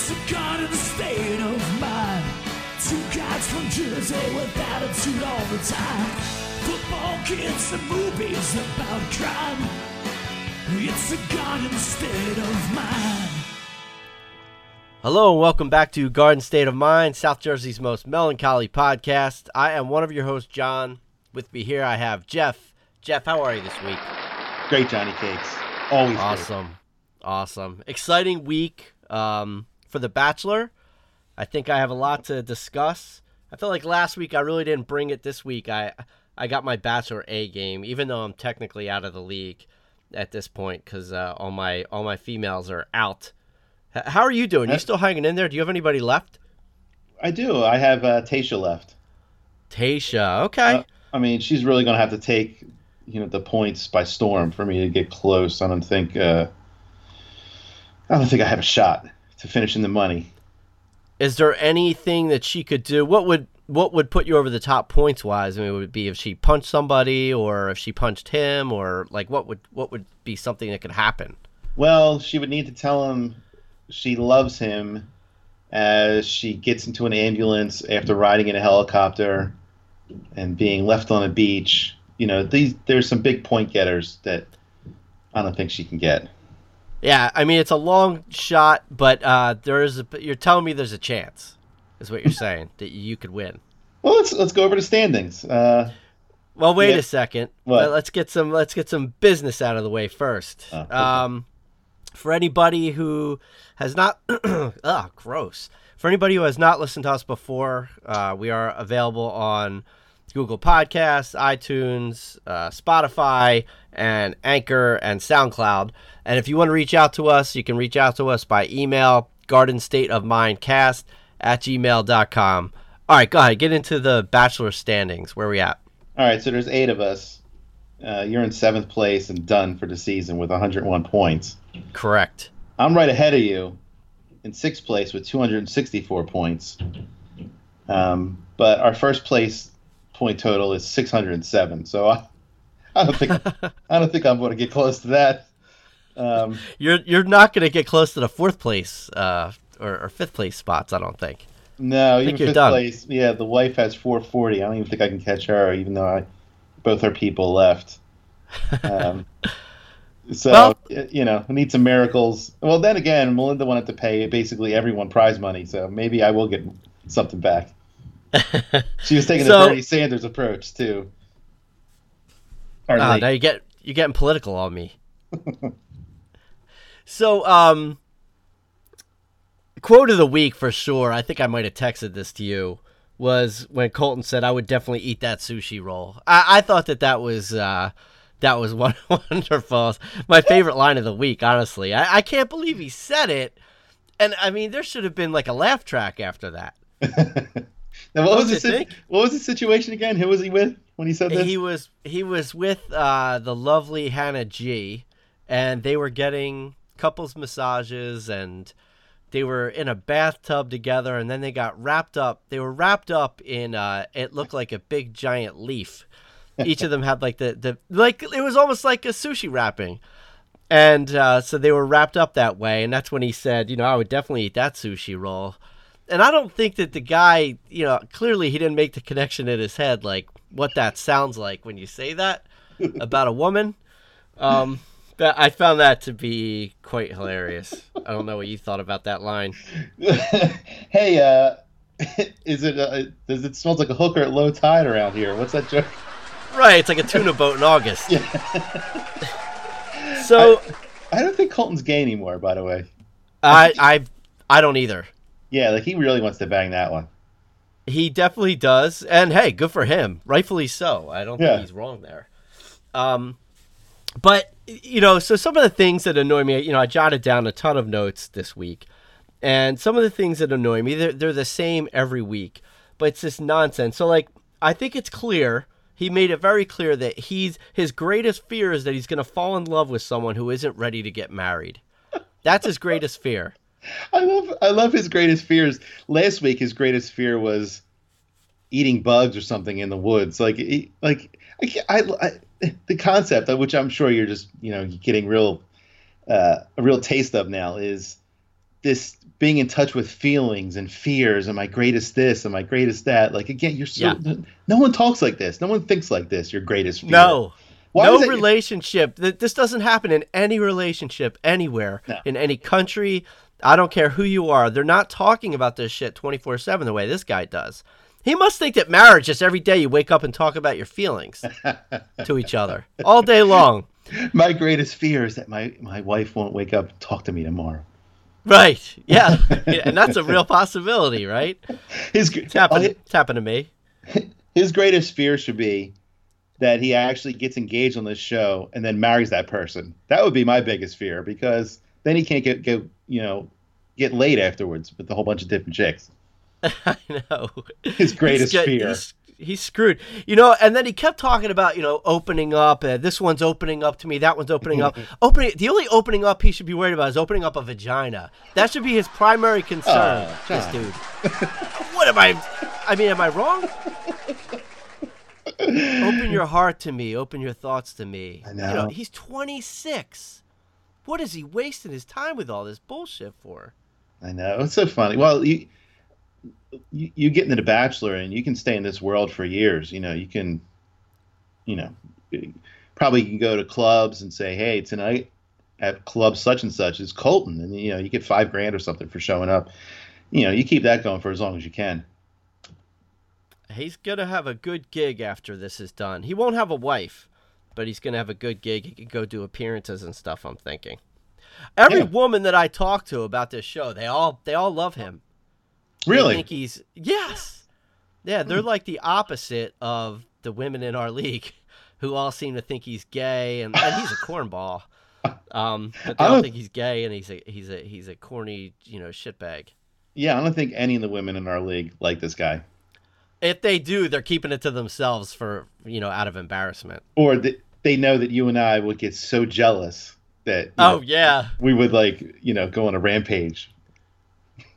It's a garden state of mind. Two guys from Jersey with attitude all the time. Football kids and movies about crime. It's a garden state of mind. Hello and welcome back to Garden State of Mind, South Jersey's most melancholy podcast. I am one of your hosts, John. With me here, I have Jeff. Jeff, how are you this week? Great, Johnny Cakes. Always great. Awesome, awesome, exciting week um, for The Bachelor. I think I have a lot to discuss. I feel like last week I really didn't bring it. This week I I got my Bachelor A game, even though I'm technically out of the league at this point because uh, all my all my females are out. H- How are you doing? You Uh, still hanging in there? Do you have anybody left? I do. I have uh, Tayshia left. Tayshia, okay. Uh, I mean, she's really going to have to take, you know, the points by storm for me to get close. I don't think. Uh, I don't think I have a shot to finish in the money. Is there anything that she could do? What would what would put you over the top points wise? I mean, would it be if she punched somebody, or if she punched him, or like what would what would be something that could happen? Well, she would need to tell him she loves him as she gets into an ambulance after riding in a helicopter and being left on a beach. You know, these there's some big point getters that I don't think she can get. Yeah, I mean it's a long shot, but uh, there is. A, you're telling me there's a chance, is what you're saying that you could win. Well, let's let's go over to standings. Uh, Well, wait Yeah. a second. What? Let- Let's get some let's get some business out of the way first. Oh, okay. Um, for anybody who has not, ugh, gross. For anybody who has not listened to us before, uh, we are available on Google Podcasts, iTunes, uh, Spotify, and Anchor and SoundCloud. And if you want to reach out to us, you can reach out to us by email, gardenstateofmindcast at gmail.com. All right, go ahead. Get into the bachelor standings. Where we at? all right, so there's eight of us. Uh, you're in seventh place and done for the season with 101 points. Correct. I'm right ahead of you in sixth place with 264 points. Um, but our first place point total is 607. So I, I don't think I don't think I'm going to get close to that. Um, You're you're not going to get close to the fourth place uh, or, or fifth place spots. I don't think. no, even think you're fifth done. place. Yeah, the wife has 440. I don't even think I can catch her, even though I both our people left. Um, so Well- you know, we need some miracles. Well, then again, Melinda wanted to pay basically everyone prize money, so maybe I will get something back. She was taking So- the Bernie Sanders approach too. Pardon Ah, now you get you're getting political on me. so, um, quote of the week for sure. I think I might have texted this to you. Was when Colton said, "I would definitely eat that sushi roll." I, I thought that that was uh, that was one wonderful. My favorite line of the week, honestly. I, I can't believe he said it. And I mean, there should have been like a laugh track after that. now, what was Don't the si- what was the situation again? Who was he with when he said this? He was he was with uh, the lovely Hannah G, and they were getting couples massages, and they were in a bathtub together, and then they got wrapped up. They were wrapped up in uh, it looked like a big giant leaf. Each of them had like the the like it was almost like a sushi wrapping. And uh, so they were wrapped up that way, and that's when he said, you know, I would definitely eat that sushi roll. And I don't think that the guy, you know, clearly he didn't make the connection in his head, like what that sounds like when you say that about a woman. Um, that I found that to be quite hilarious. I don't know what you thought about that line. hey, uh, is it? Uh, does it smells like a hooker at low tide around here? What's that joke? Right, it's like a tuna boat in August. Yeah. So I don't think Colton's gay anymore. By the way. I I I don't either. Yeah, like he really wants to bang that one. He definitely does, and hey, good for him. Rightfully so. I don't Yeah. think he's wrong there. Um, but you know, so some of the things that annoy me, you know, I jotted down a ton of notes this week, and some of the things that annoy me, they're, they're the same every week, but it's this nonsense. So, like, I think it's clear. He made it very clear that he's his greatest fear is that he's going to fall in love with someone who isn't ready to get married. That's his greatest fear. I love I love his greatest fears. Last week, his greatest fear was eating bugs or something in the woods. Like he, like I, I, I the concept of which I'm sure you're just you know getting real uh, a real taste of now is this being in touch with feelings and fears and my greatest this and my greatest that. Like again, you're so Yeah. no one talks like this. No one thinks like this. Your greatest fear. No. Why no relationship. Th- This doesn't happen in any relationship anywhere, No. in any country. I don't care who you are. They're not talking about this shit 24 7 the way this guy does. He must think that marriage is every day you wake up and talk about your feelings to each other all day long. My greatest fear is that my my wife won't wake up and talk to me tomorrow. Right. Yeah. And that's a real possibility, right? His It's happened, oh, it's happened to me. his greatest fear should be that he actually gets engaged on this show and then marries that person. That would be my biggest fear because then he can't get, get you know get laid afterwards with a whole bunch of different chicks. I know. His greatest fear. He's, he's screwed. You know, and then he kept talking about, you know, opening up. Uh, this one's opening up to me. That one's opening up. opening. The only opening up he should be worried about is opening up a vagina. That should be his primary concern. Oh, this dude. what am I? I mean, am I wrong? Open your heart to me. Open your thoughts to me. I You know. know, he's 26. What is he wasting his time with all this bullshit for? I know it's so funny. Well, you, you you get into the Bachelor and you can stay in this world for years. You know, you can, you know, probably you can go to clubs and say, "Hey, tonight at club such and such is Colton," and you know, you get five grand or something for showing up. You know, you keep that going for as long as you can. He's gonna have a good gig after this is done. He won't have a wife, but he's gonna have a good gig. He can go do appearances and stuff. I'm thinking. Every Yeah. woman that I talk to about this show, they all they all love him. They Really? think he's yes, yeah. They're like the opposite of the women in our league, who all seem to think he's gay and, and he's a cornball. Um, but they I don't- think he's gay and he's a he's a he's a corny you know shitbag. Yeah, I don't think any of the women in our league like this guy, If they do, they're keeping it to themselves for you know out of embarrassment. or th- they know that you and I would get so jealous that Oh know, yeah, we would like you know go on a rampage.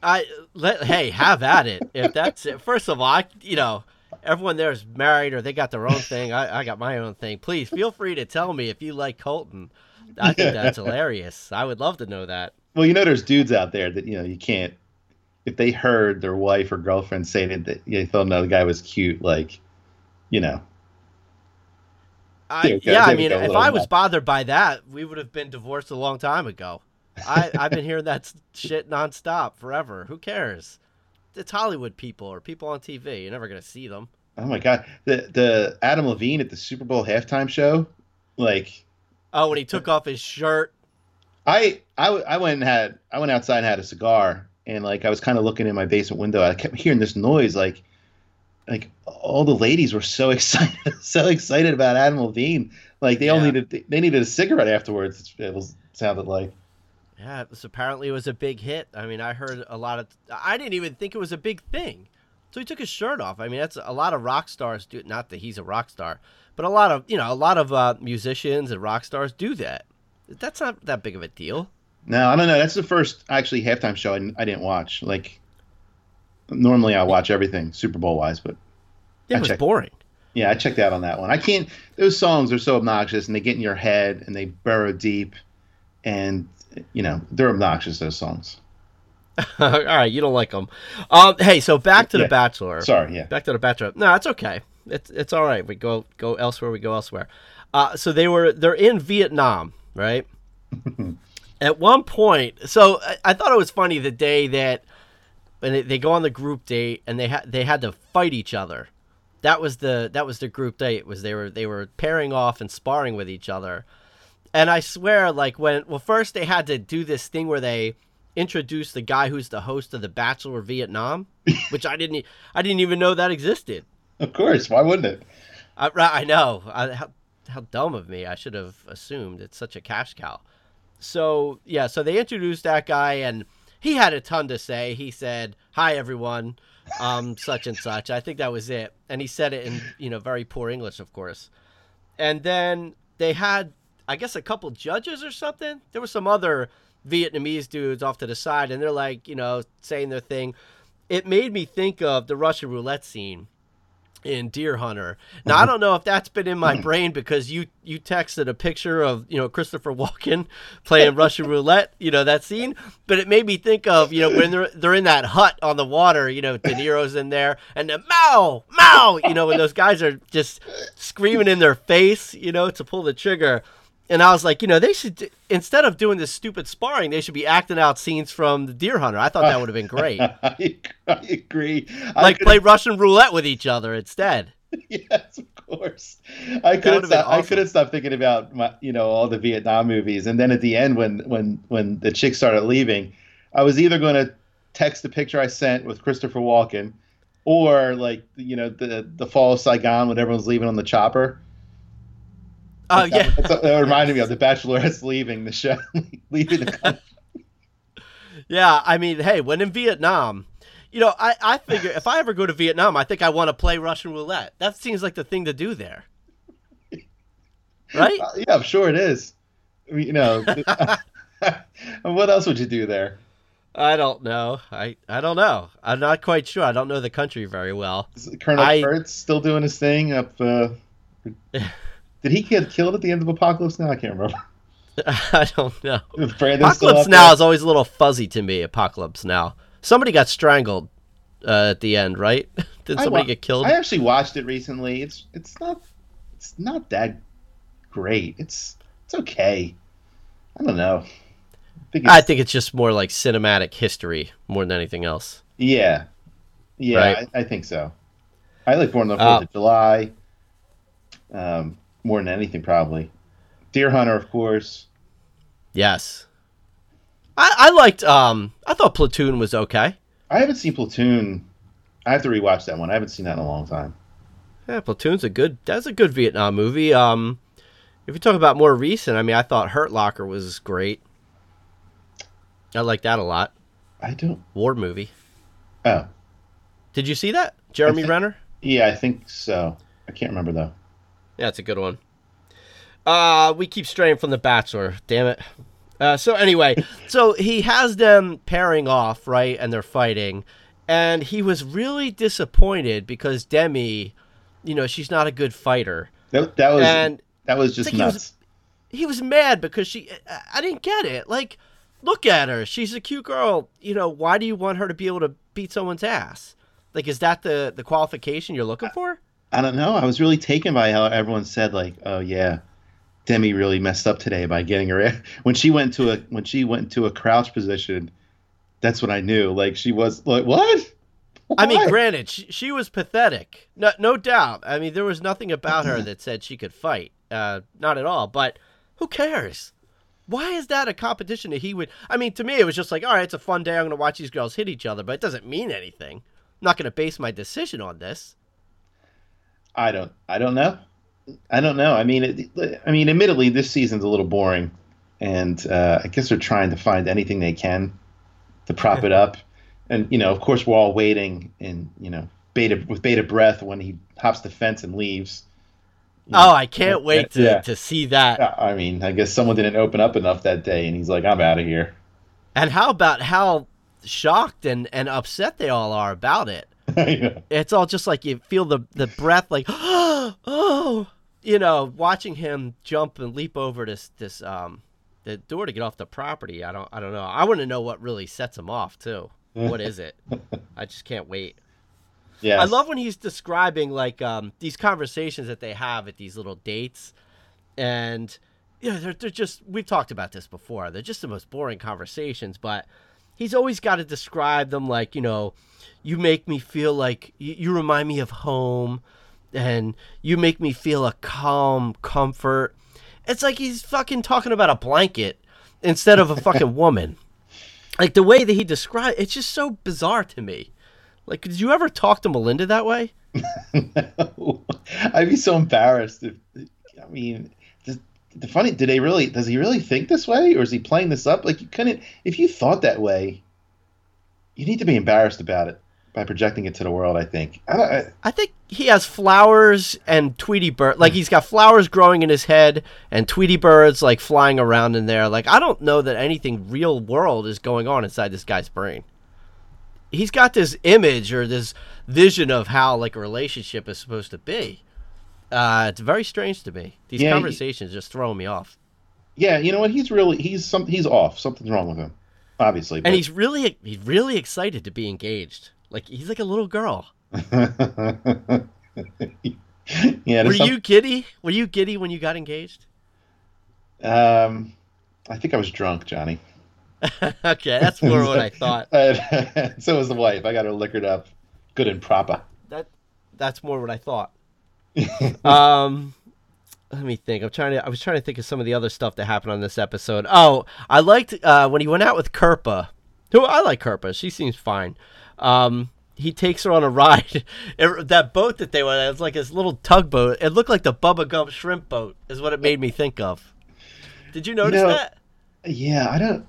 I let hey have at it if that's it. First of all, I you know everyone there is married or they got their own thing. I, I got my own thing. Please feel free to tell me if you like Colton. I think that's hilarious. I would love to know that. Well, you know, there's dudes out there that you know you can't. If they heard their wife or girlfriend say that, that they thought another guy was cute, like, you know, I, Yeah, okay, yeah, I mean, if I was bothered by that, we would have been divorced a long time ago. I, I've been hearing that shit nonstop forever. Who cares? It's Hollywood people or people on TV. You're never gonna see them. oh my god, the the Adam Levine at the Super Bowl halftime show, like, Oh, when he took off his shirt. I I, I went and had I went outside and had a cigar, and like I was kind of looking in my basement window. I kept hearing this noise, like, like all the ladies were so excited, so excited about Adam Levine, like they all needed they needed a cigarette afterwards. It was sounded like. Yeah, was apparently it was a big hit. I mean, I heard a lot of. I didn't even think it was a big thing. So he took his shirt off. I mean, that's a lot of rock stars do. Not that he's a rock star, but a lot of you know a lot of uh, musicians and rock stars do that. That's not that big of a deal. No, I don't know. That's the first actually halftime show I, I didn't watch. Like normally I watch everything Super Bowl wise, but It I was checked. boring. yeah, I checked out on that one. I can't. Those songs are so obnoxious and they get in your head and they burrow deep, and you know they're obnoxious. Those songs. All right, you don't like them. Um, hey, so back to Yeah. the Bachelor. Sorry, yeah. Back to the Bachelor. No, it's okay. It's it's all right. We go go elsewhere. We go elsewhere. Uh, so they were they're in Vietnam, right? At one point, so I, I thought it was funny the day that when they, they go on the group date and they had they had to fight each other. That was the that was the group date. Was they were they were pairing off and sparring with each other. And I swear, like when well, first they had to do this thing where they introduced the guy who's the host of the Bachelor Vietnam, which I didn't I didn't even know that existed. Of course. Why wouldn't it? I, right, I know. I, how, how dumb of me. I should have assumed it's such a cash cow. So, yeah, so they introduced that guy, and he had a ton to say. He said, Hi, everyone, um, such and such. I think that was it. And he said it in, you know, very poor English, of course. And then they had, I guess, a couple judges or something. There were some other Vietnamese dudes off to the side, and they're like, you know, saying their thing. It made me think of the Russian roulette scene in Deer Hunter. Now I mm-hmm. don't know if that's been in my brain because you you texted a picture of you know Christopher Walken playing Russian roulette, you know that scene, but it made me think of you know when they're they're in that hut on the water, you know De Niro's in there and the Mao Mao, you know when those guys are just screaming in their face, you know to pull the trigger. And I was like, you know, they should instead of doing this stupid sparring, they should be acting out scenes from the Deer Hunter. I thought that would have been great. I, I agree. I like play Russian roulette with each other instead. yes, of course. I couldn't would've been. I couldn't stop thinking about my, you know, all the Vietnam movies, and then at the end, when when when the chick started leaving, I was either going to text the picture I sent with Christopher Walken, or like you know the the fall of Saigon when everyone's leaving on the chopper. Oh yeah. That's- that reminded me of the Bachelorette's leaving the show, leaving the country. Yeah, I mean, hey, when in Vietnam, you know, I, I figure if I ever go to Vietnam, I think I want to play Russian roulette. That seems like the thing to do there. Right? Uh, yeah, I'm sure it is. I mean, You know, what else would you do there? I don't know. I, I don't know. I'm not quite sure. I don't know the country very well. Is Colonel I- Kurtz still doing his thing up? Uh, did he get killed at the end of Apocalypse Now? I can't remember. I don't know. Apocalypse Now there? is always a little fuzzy to me. Apocalypse Now. Somebody got strangled uh, at the end, right? Did somebody wa- get killed? I actually watched it recently. It's it's not it's not that great. It's it's okay. I don't know. I think it's, I think it's just more like cinematic history more than anything else. yeah, yeah. Right. I, I think so. I like Born on the Uh, Fourth of July. Um, more than anything, probably. Deer Hunter, of course. Yes. I, I liked um I thought Platoon was okay. I haven't seen Platoon. I have to rewatch that one. I haven't seen that in a long time. Yeah, Platoon's a good that's a good Vietnam movie. Um if you talk about more recent, I mean I thought Hurt Locker was great. I like that a lot. I don't. War movie. Oh, Did you see that? Jeremy think- Renner? yeah, I think so. I can't remember though. Yeah, it's a good one. Uh, we keep straying from the Bachelor. Damn it. Uh, so anyway, so he has them pairing off, right, and they're fighting, and he was really disappointed because Demi, you know, she's not a good fighter, That, that was and that was just think he was- nuts. he was mad because she. I- I didn't get it. Like, look at her. She's a cute girl. You know, why do you want her to be able to beat someone's ass? Like, is that the the qualification you're looking for? I don't know. I was really taken by how everyone said like, "Oh yeah, Demi really messed up today by getting her when she went to a when she went to a crouch position." That's when I knew. Like she was like, "What?" I mean, granted, she, she was pathetic, no, no doubt. I mean, there was nothing about her that said she could fight, uh, not at all. But who cares? Why is that a competition that he would? I mean, to me, it was just like, all right, it's a fun day. I'm going to watch these girls hit each other, but it doesn't mean anything. I'm not going to base my decision on this. I don't. I don't know. I don't know. I mean, it, I mean, admittedly, this season's a little boring, and uh, I guess they're trying to find anything they can to prop it up. And you know, of course, we're all waiting and you know, bated with bated breath when he hops the fence and leaves. You know, Oh, I can't wait to, Yeah. to see that. I mean, I guess someone didn't open up enough that day, and he's like, "I'm out of here." And how about how shocked and, and upset they all are about it? Yeah. it's all just like you feel the the breath like oh you know watching him jump and leap over this this um the door to get off the property i don't i don't know. I want to know what really sets him off too. What is it? I just can't wait. Yeah. i love when he's describing like um these conversations that they have at these little dates. And yeah they're, they're just we've talked about this before. They're just the most boring conversations but he's always got to describe them like you know you make me feel like you, you remind me of home and you make me feel a calm comfort. It's like he's fucking talking about a blanket instead of a fucking woman. Like the way that he described it's just so bizarre to me. Like did you ever talk to melinda that way? No. I'd be so embarrassed if. I mean, the, funny. Did they really? Does he really think this way, or is he playing this up? Like you couldn't. If you thought that way, you need to be embarrassed about it by projecting it to the world. I think. I, I, I think he has flowers and Tweety bird. Like he's got flowers growing in his head and Tweety birds like flying around in there. Like I don't know that anything real world is going on inside this guy's brain. he's got this image or this vision of how like a relationship is supposed to be. Uh, it's very strange to me. These Yeah, he- conversations just throw me off. Yeah, you know what? He's really he's some he's off. Something's wrong with him, obviously. And he's really he's really excited to be engaged. Like he's like a little girl. yeah. Were some- you giddy? Were you giddy when you got engaged? Um, I think I was drunk, Johnny. okay, that's more what I thought. Uh, so was the wife. I got her liquored up, good and proper. That that's more what I thought. um let me think. I'm trying to I was trying to think of some of the other stuff that happened on this episode. Oh, I liked uh when he went out with Kirpa. Who I like Kirpa. She seems fine. Um he takes her on a ride. It- that boat that they went, it was like this little tugboat. It looked like the Bubba Gump shrimp boat, is what it made me think of. Did you notice know, that? Yeah, I don't.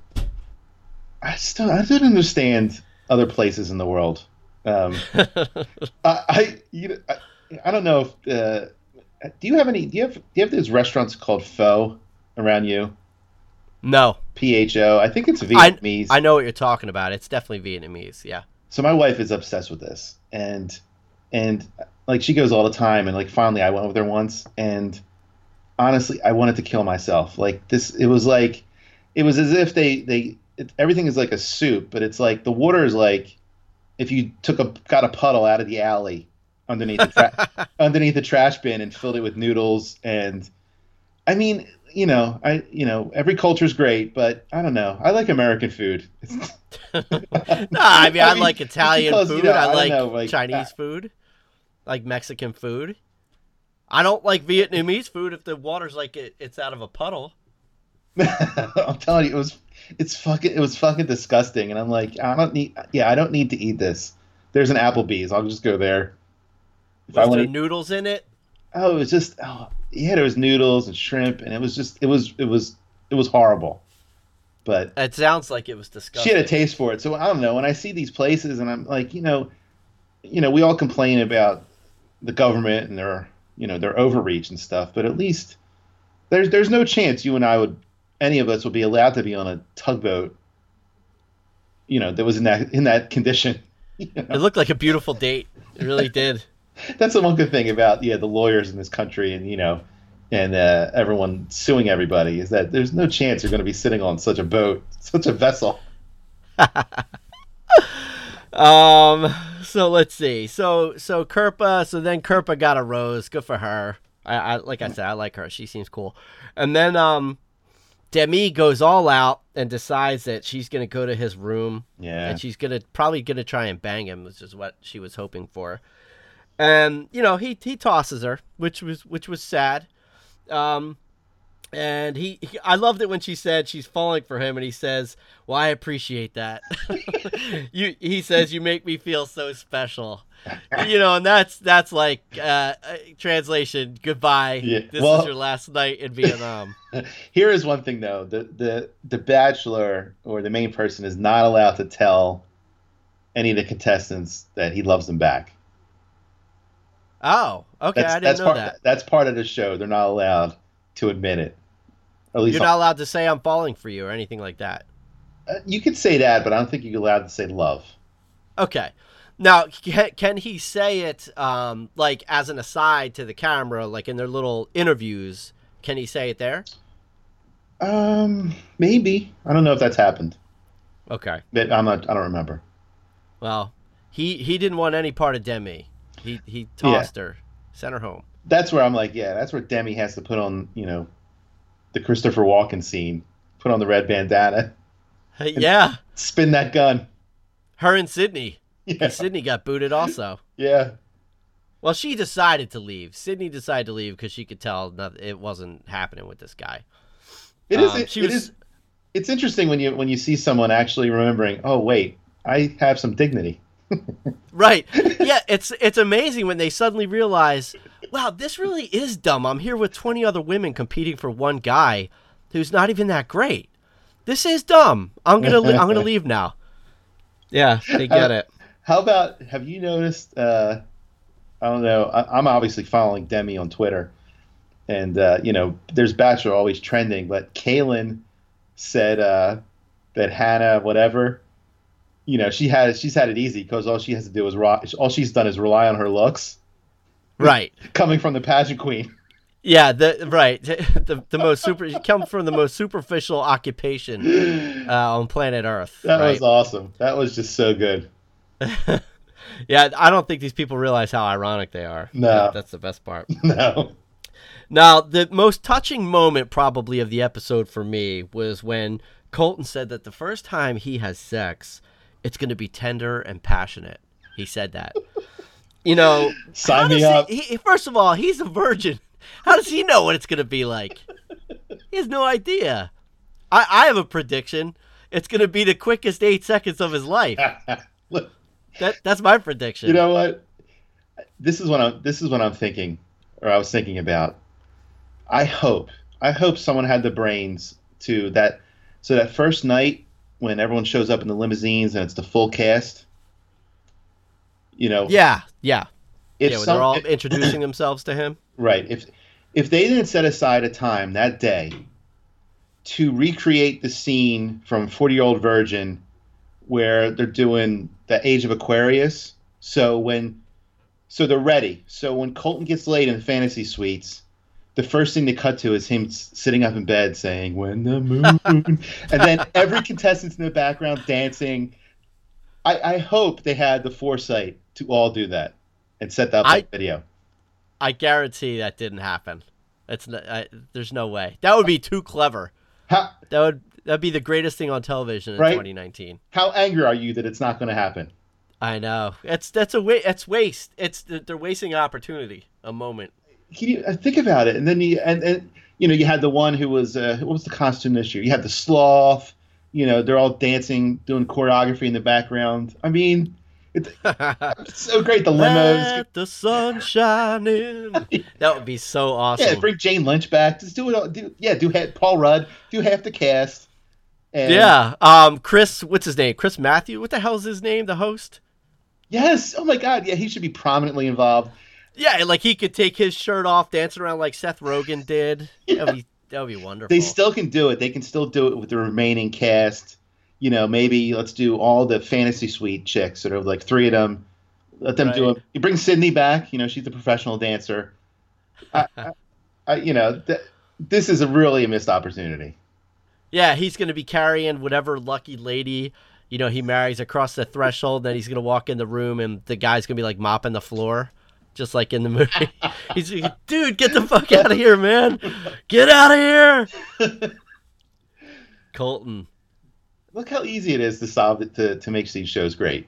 I still I don't understand other places in the world. Um, I I, you know, I I don't know if uh, do you have any do you have do you have those restaurants called pho around you? No, P H O. I think it's I, Vietnamese. I know what you're talking about. It's definitely Vietnamese. Yeah. so my wife is obsessed with this and and like she goes all the time and like finally i went with her once and honestly i wanted to kill myself like this it was like it was as if they they it, everything is like a soup but it's like the water is like if you took a got a puddle out of the alley underneath the tra- underneath the trash bin and filled it with noodles and i mean you know i you know every culture is great but i don't know i like american food no, I mean, I, mean, like Italian because, you food. know, I I like, know, like, Chinese uh, food, like Mexican food. I don't like Vietnamese food if the water's like it, it's out of a puddle. I'm telling you, it was it's fucking it was fucking disgusting, and I'm like, I don't need, yeah, I don't need to eat this. There's an Applebee's, I'll just go there. If I Was want there to, noodles in it? oh, it was just, oh, yeah, there was noodles and shrimp, and it was just, it was, it was, it was horrible. But It sounds like it was disgusting. she had a taste for it, so I don't know. When I see these places, and I'm like, you know, you know, we all complain about the government and their, you know, their overreach and stuff, but at least there's there's no chance you and I would any of us would be allowed to be on a tugboat you know that was in that in that condition You know? It looked like a beautiful date. It really did. that's the one good thing about yeah the lawyers in this country and you know and uh, everyone suing everybody is that there's no chance you're going to be sitting on such a boat such a vessel Um. So let's see. So so Kirpa. So then Kirpa got a rose. Good for her. I, I like I said, I like her. She seems cool. And then um, Demi goes all out and decides that she's gonna go to his room yeah and she's gonna probably gonna try and bang him, which is what she was hoping for. And you know he he tosses her, which was which was sad. Um, and he, he I loved it when she said she's falling for him, and he says, "Well, I appreciate that." you he says you make me feel so special. You know, and that's that's like uh, uh, translation. Goodbye. Yeah, This well- is your last night in Vietnam. Here is one thing though: the the the bachelor or the main person is not allowed to tell any of the contestants that he loves them back. Oh, okay. That's I didn't that's know part that. that's part of the show. They're not allowed to admit it. At least You're not allowed to say I'm falling for you or anything like that. uh, you could say that, but I don't think you're allowed to say love. Okay. Now, can, can he say it um, like as an aside to the camera, like in their little interviews? Can he say it there? Um, maybe I don't know if that's happened. Okay. But I'm not. I don't remember. Well, he he didn't want any part of Demi. He he tossed her, sent her home. That's where I'm like, yeah, that's where Demi has to put on, you know, the Christopher Walken scene. Put on the red bandana, yeah, spin that gun. her and Sydney. Yeah, Sydney got booted also. yeah. Well, she decided to leave. Sydney decided to leave because she could tell that it wasn't happening with this guy. It is. Um, it, it was- is- It's interesting when you when you see someone actually remembering. Oh wait, I have some dignity. Right. Yeah, it's it's amazing when they suddenly realize, wow, this really is dumb. I'm here with 20 other women competing for one guy who's not even that great. This is dumb. I'm going to li- I'm going to leave now. Yeah, they get it. How about have you noticed? Uh, I don't know. I, I'm obviously following Demi on Twitter, and uh, you know, there's Bachelor always trending, but Caelynn said uh, that Hannah, whatever, you know, she had she's had it easy because all she has to do is ro- all she's done is rely on her looks Right. coming from the pageant queen. Yeah, the right. The the most super come from the most superficial occupation uh, on planet Earth. That right? was awesome. That was just so good. Yeah, I don't think these people realize how ironic they are. No. That- that's the best part. No. Now, the most touching moment probably of the episode for me was when Colton said that the first time he has sex, it's going to be tender and passionate. He said that. You know, Sign me up. He, he- first of all, he's a virgin. How does he know what it's going to be like? He has no idea. I, I have a prediction. It's going to be the quickest eight seconds of his life. That that's my prediction. you know what? This is what I'm. This is what I'm thinking, or I was thinking about. I hope. I hope someone had the brains to that. So that first night when everyone shows up in the limousines and it's the full cast. You know. yeah, yeah, If yeah. Some, they're all if- introducing themselves to him. Right. If if they didn't set aside a time that day to recreate the scene from Forty Year Old Virgin, where they're doing the Age of Aquarius, so when so they're ready. So when Colton gets laid in fantasy suites, the first thing they cut to is him sitting up in bed saying "When the moon," and then every contestant's in the background dancing. I, I hope they had the foresight to all do that and set that up I- video. I guarantee that didn't happen. It's n I, there's no way. That would be too clever. How, That would that'd be the greatest thing on television in Right? 2019. how angry are you that it's not going to happen? I know. It's that's a it's waste. It's they're wasting an opportunity, a moment. Can you uh, think about it? And then you and, and you know you had the one who was uh, what was the costume this year? You had the sloth. You know they're all dancing, doing choreography in the background. I mean, it's, it's so great. The limos. Let the sun shine in. That would be so awesome. Yeah, bring Jane Lynch back. Just do it. All, do yeah, do half, Paul Rudd. Do half the cast. And Yeah. Um. Chris, what's his name? Chris Matthew. What the hell's his name? The host. Yes. Oh my God. Yeah, he should be prominently involved. Yeah, like he could take his shirt off, dance around like Seth Rogen did. That'd be that'd be wonderful. They still can do it. They can still do it with the remaining cast. You know, maybe let's do all the fantasy suite chicks, sort of like three of them. Let them do it. You bring Sydney back. You know, she's the professional dancer. I, I, I, you know, th- this is a really a missed opportunity. Yeah, he's going to be carrying whatever lucky lady, you know, he marries across the threshold. Then he's going to walk in the room and the guy's going to be like mopping the floor, just like in the movie. he's like, dude, get the fuck out of here, man. Get out of here. Colton. Look how easy it is to solve it to, to make these shows great.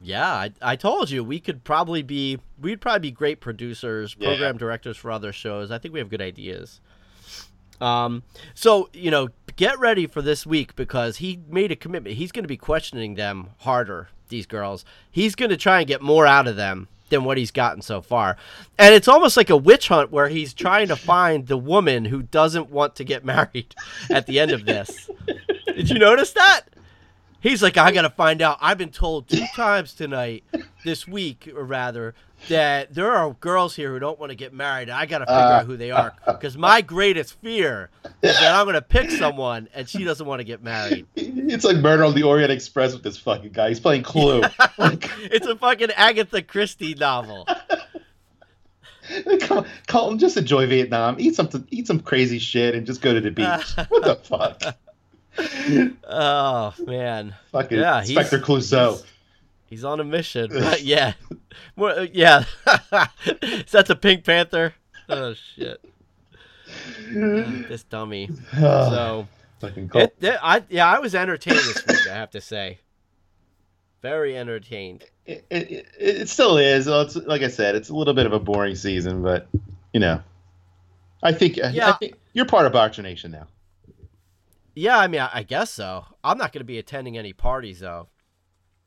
Yeah, I, I told you we could probably be, we'd probably be great producers, Yeah. program directors for other shows. I think we have good ideas. Um, so you know, get ready for this week because he made a commitment. He's going to be questioning them harder. These girls. He's going to try and get more out of them than what he's gotten so far. And it's almost like a witch hunt where he's trying to find the woman who doesn't want to get married at the end of this. Did you notice that? He's like, I gotta find out. I've been told two times tonight, this week, or rather, that there are girls here who don't want to get married. I gotta figure out who they are uh. because my greatest fear is that I'm gonna pick someone and she doesn't want to get married. It's like Murder on the Orient Express with this fucking guy. He's playing Clue. It's a fucking Agatha Christie novel. Come on, Colton, just enjoy Vietnam. Eat something, eat some crazy shit, and just go to the beach. what the fuck? Oh man, Fucking Yeah, he's- Inspector Clouseau. he's on a mission. Right, yeah, More, uh, yeah. That's a Pink Panther. Oh shit, this dummy. So. It, it- I yeah, I was entertained this week. I have to say, very entertained. It, it, it, still is. It's like I said, it's a little bit of a boring season, but you know, I think, I Yeah. think you're part of Bachelor Nation now. Yeah, I mean, I, I guess so. I'm not going to be attending any parties though.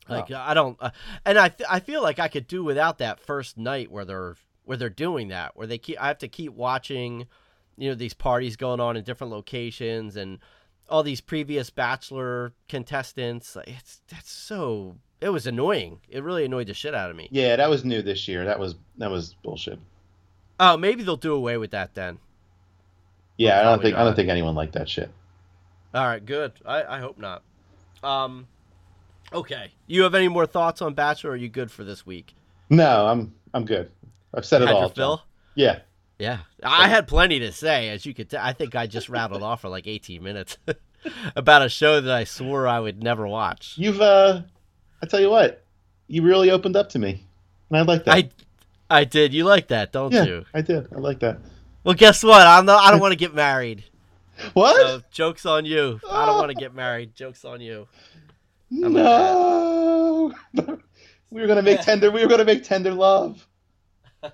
Like I don't, uh, and I th- I feel like I could do without that first night where they're where they're doing that, where they keep. I have to keep watching, you know, these parties going on in different locations and all these previous Bachelor contestants. Like, it's that's so. It was annoying. It really annoyed the shit out of me. Yeah, that was new this year. That was that was bullshit. Oh, maybe they'll do away with that then. Yeah, I don't think I don't not. think anyone liked that shit. All right, good. I, I hope not. Um, Okay. You have any more thoughts on Bachelor? Or are you good for this week? No, I'm I'm good. I've said it Had all. fill? Yeah. Yeah, I had plenty to say, as you could tell. I think I just rattled off for like 18 minutes about a show that I swore I would never watch. You've uh I tell you what, you really opened up to me. And I like that. I, I did. You like that, don't yeah, you? I did. I like that. Well, guess what? I'm not. I don't want to get married. What? So jokes on you. I don't want to get married. Jokes on you. no. we were gonna make tender. We were gonna make tender love.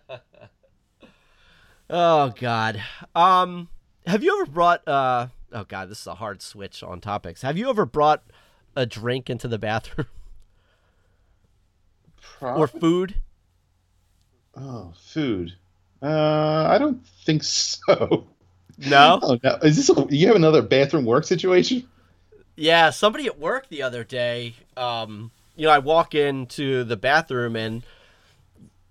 Oh God. Um, have you ever brought? Uh, oh God, this is a hard switch on topics. Have you ever brought a drink into the bathroom or food? Oh, food. Uh, I don't think so. No. Oh no! Is this? A, you have another bathroom work situation? Yeah, somebody at work the other day, um, you know, I walk into the bathroom and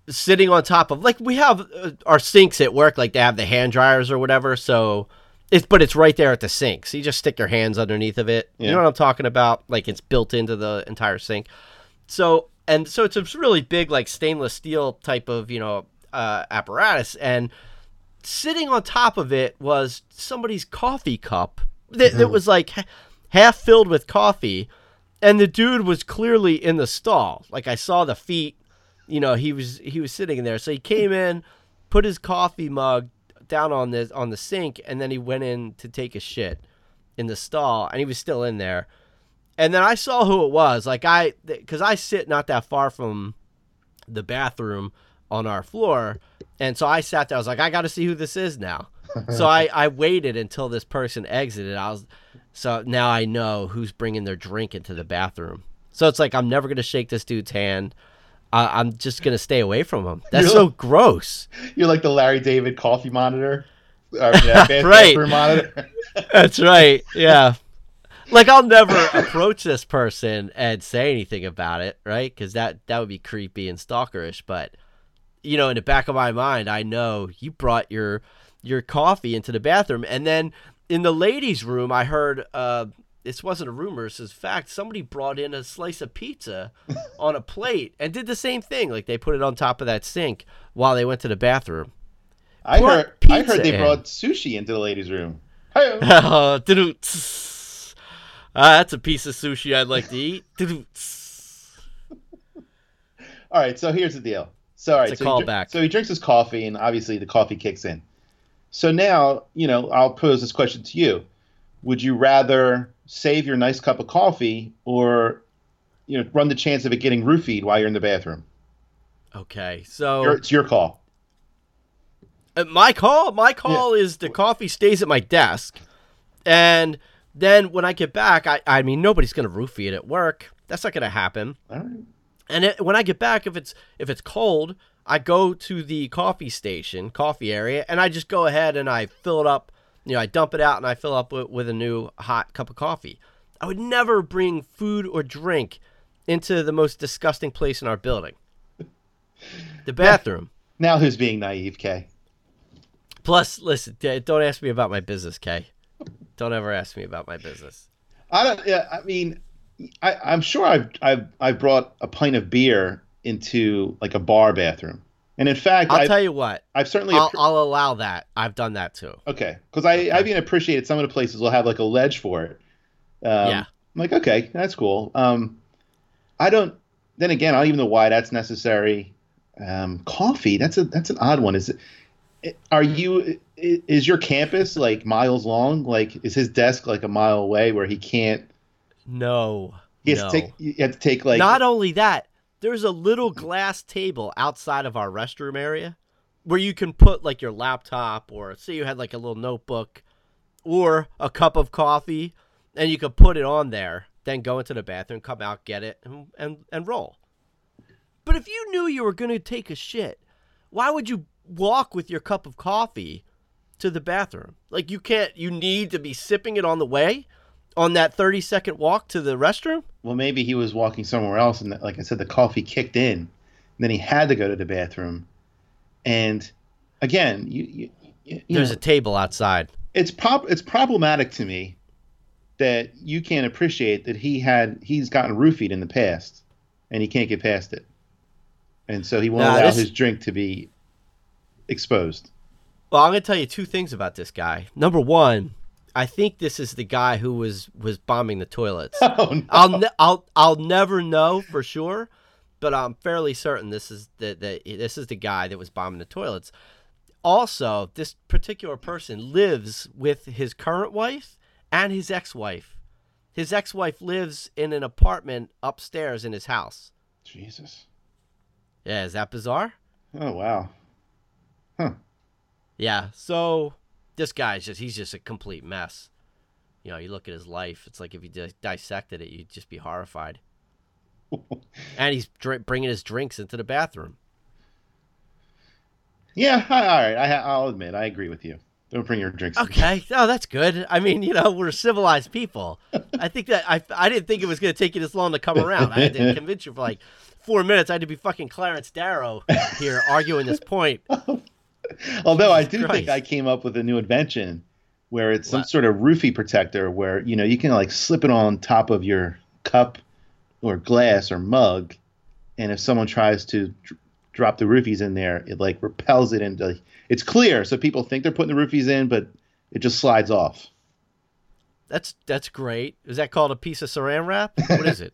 sitting on top of like we have uh, our sinks at work, like they have the hand dryers or whatever. So it's but it's right there at the sink. So you just stick your hands underneath of it. You know what I'm talking about? Like it's built into the entire sink. So and so it's a really big like stainless steel type of you know uh, apparatus and sitting on top of it was somebody's coffee cup that, that mm-hmm. was like ha- half filled with coffee and the dude was clearly in the stall. Like i saw the feet you know he was he was sitting in there. So he came in put his coffee mug down on the on the sink and then he went in to take a shit in the stall and he was still in there. And then i saw who it was. Like i because i sit not that far from the bathroom on our floor and so i sat there i was like i gotta see who this is now so i i waited until this person exited i was so now i know who's bringing their drink into the bathroom so it's like i'm never gonna shake this dude's hand I, i'm just gonna stay away from him that's You're so like- gross You're like the Larry David coffee monitor. Or, yeah, Right. monitor. That's right. Yeah. Like I'll never approach this person and say anything about it, right? Because that that would be creepy and stalkerish. But you know, in the back of my mind, I know you brought your your coffee into the bathroom, and then in the ladies' room, I heard uh, this wasn't a rumor; this is fact. Somebody brought in a slice of pizza on a plate and did the same thing. Like they put it on top of that sink while they went to the bathroom. I Brought heard. I heard they in. brought sushi into the ladies' room. Hey. Ah, that's a piece of sushi I'd like to eat. All right, so here's the deal. So, It's a so, he, callback. so he drinks his coffee, and obviously the coffee kicks in. So now, you know, I'll pose this question to you: Would you rather save your nice cup of coffee, or, you know, run the chance of it getting roofied while you're in the bathroom? Okay, so Your, it's your call. uh, my call, my call is the coffee stays at my desk, and then when I get back, I, I mean nobody's gonna roofie it at work. That's not gonna happen. All right. And it, when I get back, if it's if it's cold, I go to the coffee station, coffee area, and I just go ahead and I fill it up. You know, I dump it out and I fill up with, with a new hot cup of coffee. I would never bring food or drink into the most disgusting place in our building, the bathroom. Now who's being naive, Kay? Plus, listen, don't ask me about my business, Kay. Don't ever ask me about my business. I don't. Yeah, I mean, I, I'm sure I've I've I've brought a pint of beer into like a bar bathroom, and in fact, I'll I've, tell you what. I've certainly I'll, appre- I'll allow that. I've done that too. okay because I I've even appreciated some of the places will have like a ledge for it. Um, Yeah. I'm like, okay, that's cool. Um, I don't. Then again, I don't even know why that's necessary. Um, coffee. That's a that's an odd one. Is it? Are you? Is your campus like miles long? Like, is his desk like a mile away where he can't? No. He has no. to take. You have to take like. Not only that, there's a little glass table outside of our restroom area where you can put like your laptop or say you had like a little notebook or a cup of coffee and you could put it on there, then go into the bathroom, come out, get it, and and, and roll. But if you knew you were going to take a shit, why would you walk with your cup of coffee to the bathroom? Like you can't you need to be sipping it on the way on that 30 second walk to the restroom? well, maybe he was walking somewhere else, and like I said, the coffee kicked in, and then he had to go to the bathroom. And again, you, you, you, There's know, a table outside. it's prob it's problematic to me that you can't appreciate that he had he's gotten roofied in the past, and he can't get past it, and so he won't Nah, allow this- his drink to be exposed. Well, I'm gonna tell you two things about this guy. Number one, I think this is the guy who was was bombing the toilets. Oh no! I'll ne- I'll I'll never know for sure, but I'm fairly certain this is the, the this is the guy that was bombing the toilets. Also, this particular person lives with his current wife and his ex-wife. His ex-wife lives in an apartment upstairs in his house. Jesus. Yeah, is that bizarre? Oh wow. Huh. Yeah. So this guy's just he's just a complete mess. You know, you look at his life. It's like if you di- dissected it, you'd just be horrified. and he's dr- bringing his drinks into the bathroom. Yeah. All right. I, I'll admit I agree with you. Don't bring your drinks. Okay, oh, that's good. I mean, you know, we're civilized people. I think that I, I didn't think it was going to take you this long to come around. I had to convince you for like four minutes. I had to be fucking Clarence Darrow here arguing this point. Although I Jesus do think I came up with a new invention where it's some What? sort of roofie protector where you know you can like slip it on top of your cup or glass or mug, and if someone tries to dr- drop the roofies in there, it like repels it into. It's clear, so people think they're putting the roofies in, but it just slides off. That's that's great. Is that called a piece of saran wrap? What is it?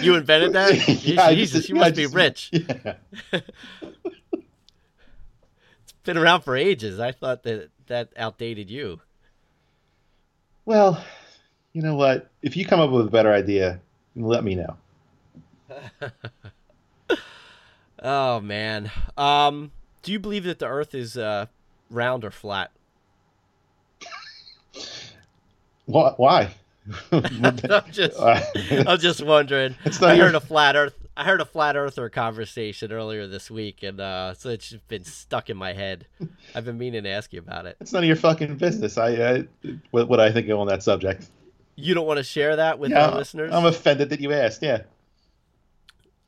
You invented that? Yeah, I Jesus, just- you I must be rich. Yeah. Been around for ages. I thought that that outdated you. Well, you know what? If you come up with a better idea, let me know. Oh man. Um, do you believe that the Earth is uh, round or flat? Why? Why? I'm just, I'm just wondering. It's not I your- heard a flat Earth. I heard a flat Earther conversation earlier this week, and uh, so it's just been stuck in my head. I've been meaning to ask you about it. It's none of your fucking business. I, I what, what I think on that subject. You don't want to share that with Yeah, our listeners? I'm offended that you asked. Yeah.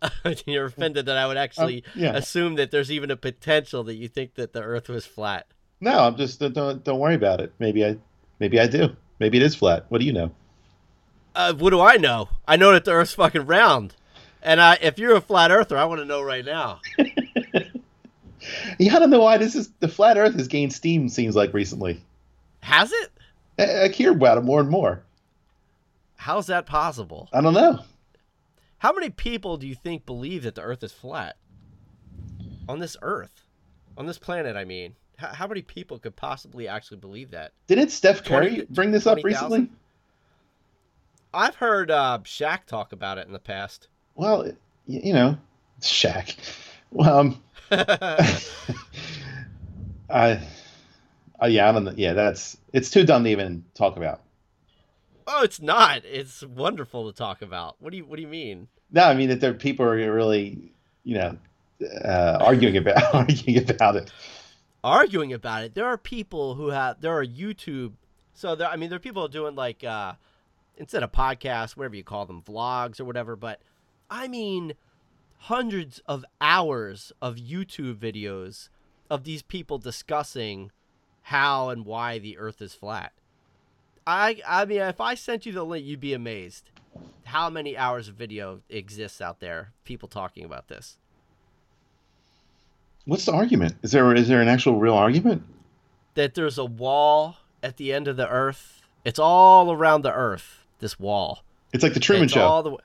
You're offended that I would actually Um, yeah. assume that there's even a potential that you think that the Earth was flat. No, I'm just don't don't worry about it. Maybe I maybe I do. Maybe it is flat. What do you know? Uh, what do I know? I know that the Earth's fucking round, and I, if you're a flat Earther, I want to know right now. Yeah, I don't know why this is the flat Earth has gained steam. Seems like recently. Has it? I, I hear about it more and more. How's that possible? I don't know. How many people do you think believe that the Earth is flat? On this Earth, on this planet, I mean, how, how many people could possibly actually believe that? Didn't Steph 20 Curry bring this up 20,000? recently? I've heard uh, Shaq talk about it in the past. Well, you know, Shaq. Well, um, I, uh, yeah, I don't know. Yeah, that's it's too dumb to even talk about. oh, it's not. It's wonderful to talk about. What do you What do you mean? No, I mean that there are people who are really, you know, uh, arguing about arguing about it. arguing about it. There are people who have there are YouTube. So there, I mean, there are people doing like uh, instead of podcasts, whatever you call them, vlogs or whatever. But I mean, hundreds of hours of YouTube videos of these people discussing how and why the Earth is flat. I I mean, if I sent you the link, you'd be amazed how many hours of video exists out there. People talking about this. What's the argument? Is there is there an actual real argument? that there's a wall at the end of the earth. It's all around the earth. This wall. It's like the Truman It's Show. all the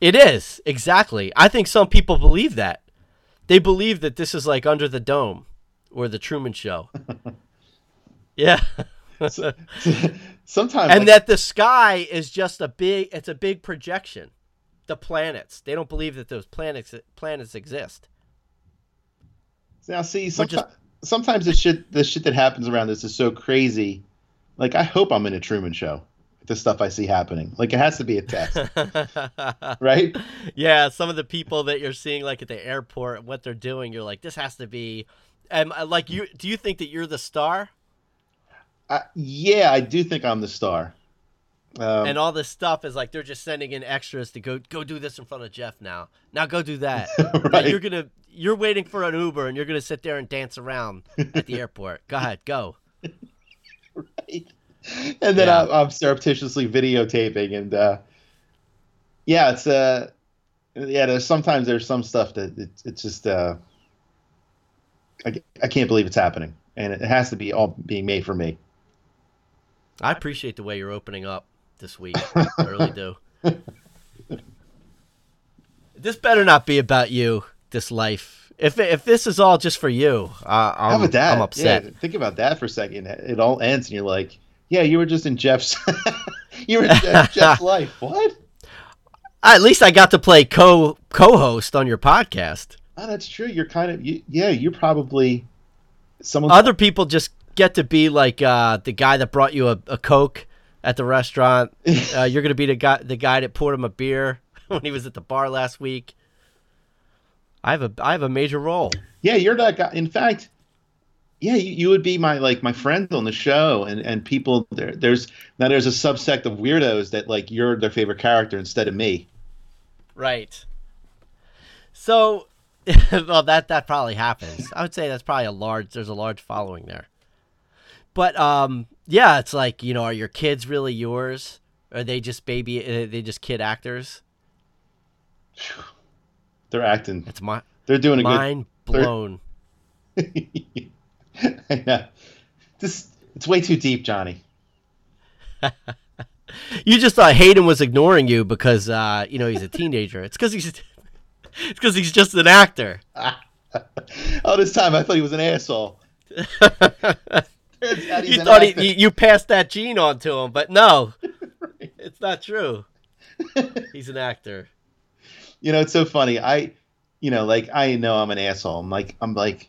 It is exactly. I think some people believe that. They believe that this is like under the dome, or the Truman Show. yeah, Sometimes, and like, that the sky is just a big. It's a big projection. The planets. They don't believe that those planets planets exist. now see, sometimes, is- sometimes the shit the shit that happens around this is so crazy. Like I hope I'm in a Truman Show. The stuff I see happening, like it has to be a test, right? yeah, some of the people that you're seeing like at the airport, what they're doing, you're like, this has to be. And uh, like, you do you think that you're the star? I, yeah, I do think I'm the star. Um, and all this stuff is like they're just sending in extras to go go do this in front of Jeff now. Now go do that. Now right? You're gonna you're waiting for an Uber and you're gonna sit there and dance around at the airport. Go ahead, go. right? and then Yeah. I'm, I'm surreptitiously videotaping, and uh, yeah, it's uh, yeah. There's sometimes there's some stuff that it, it's just uh, I, I can't believe it's happening, and it has to be all being made for me. I appreciate the way you're opening up this week. I really do. This better not be about you. This life. If if this is all just for you, uh, I'm, How about that? I'm upset. Yeah, think about that for a second. It all ends, and you're like, yeah, you were just in Jeff's, you were in Jeff, Jeff's life. What? At least I got to play co co-host on your podcast. Oh, that's true. You're kind of, you, yeah, you're probably someone. Other people just get to be like uh, the guy that brought you a, a coke at the restaurant. Uh, you're gonna be the guy the guy that poured him a beer when he was at the bar last week. I have a I have a major role. Yeah, you're that guy. In fact, yeah, you, you would be my like my friend on the show, and and people there. There's now there's a subsect of weirdos that like you're their favorite character instead of me. Right. So, well, that that probably happens. I would say that's probably a large. There's a large following there. But um, yeah, it's like you know, are your kids really yours? Are they just baby? Are they just kid actors? They're acting. It's my They're doing a mind blown. I know. This it's way too deep, Johnny. You just thought Hayden was ignoring you because uh, you know he's a teenager. It's because he's it's because he's just an actor. All this time I thought he was an asshole. Turns out he's you thought he, you, you passed that gene on to him, but no, it's not true. He's an actor. you know, it's so funny. I, you know, like I know I'm an asshole. I'm like, I'm like,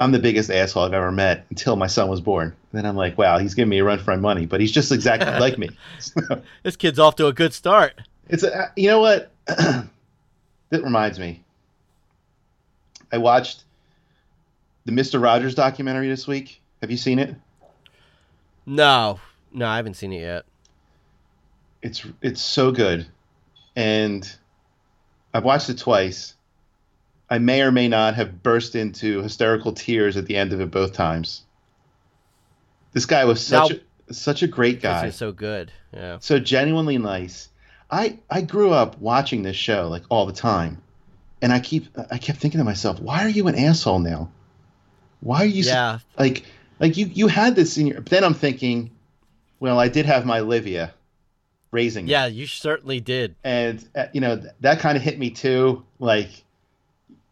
I'm the biggest asshole I've ever met until my son was born. And then I'm like, wow, he's giving me a run for my money, but he's just exactly like me. So, This kid's off to a good start. it's a, you know what? that reminds me. I watched the Mister Rogers documentary this week. Have you seen it? No, no, I haven't seen it yet. It's it's so good, and I've watched it twice. I may or may not have burst into hysterical tears at the end of it both times. This guy was such Now- a, such a great Guy. so good. Yeah. so genuinely nice. I I grew up watching this show like all the time, and I keep I kept thinking to myself, why are you an asshole now? Why are you so- like like you you had this in your? But then I'm thinking, well, I did have my Livia raising Yeah, you certainly did. and uh, you know th- that kind of hit me too like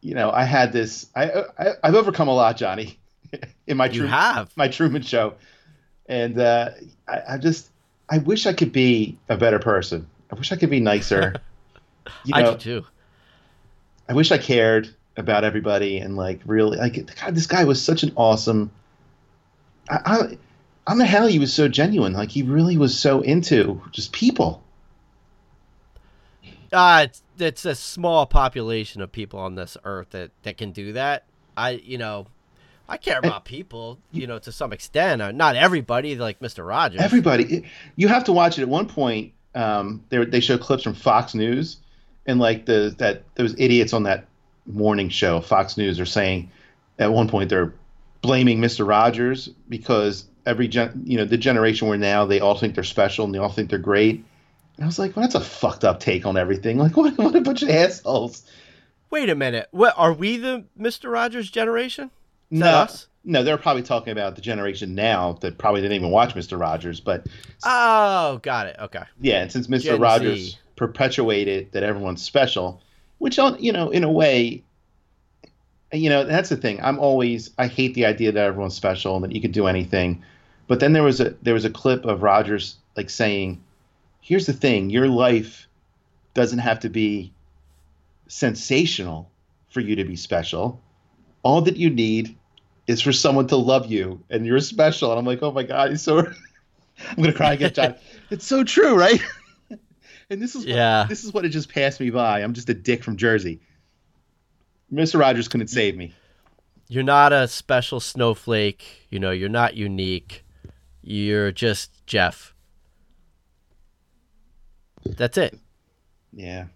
you know i had this i, I i've overcome a lot johnny in my You have. my truman show and uh I, I just i wish i could be a better person i wish i could be nicer you I know do too. I wish I cared about everybody and like really like God, this guy was such an awesome. I, I, I don't know how he was so genuine. Like he really was so into just people. Uh, it's, it's a small population of people on this earth that, that can do that. I, you know, I care about people, you know, to some extent. Uh, not everybody, like Mr. Rogers. Everybody, you have to watch it. At one point, um, they they show clips from Fox News, and like the that those idiots on that morning show, Fox News, are saying at one point they're blaming Mr. Rogers because every gen, you know the generation we're now, they all think they're special and they all think they're great. And I was like, well, that's a fucked up take on everything. Like, what, what a bunch of assholes. Wait a minute. What are we the Mr. Rogers generation? Is no, us? no, they're probably talking about the generation now that probably didn't even watch Mr. Rogers, but Oh, got it. Okay. Yeah, and since Mr. Gen Rogers Z. perpetuated that everyone's special, which on you know, in a way, you know, that's the thing. I'm always I hate the idea that everyone's special and that you can do anything. But then there was a there was a clip of Rogers like saying, "Here's the thing: your life doesn't have to be sensational for you to be special. All that you need is for someone to love you, and you're special." And I'm like, "Oh my god, he's so." I'm gonna cry again, John. it's so true, right? and this is what, Yeah. this is what it just passed me by. I'm just a dick from Jersey. Mr. Rogers couldn't save me. You're not a special snowflake. You know, you're not unique. You're just Jeff. That's it. Yeah,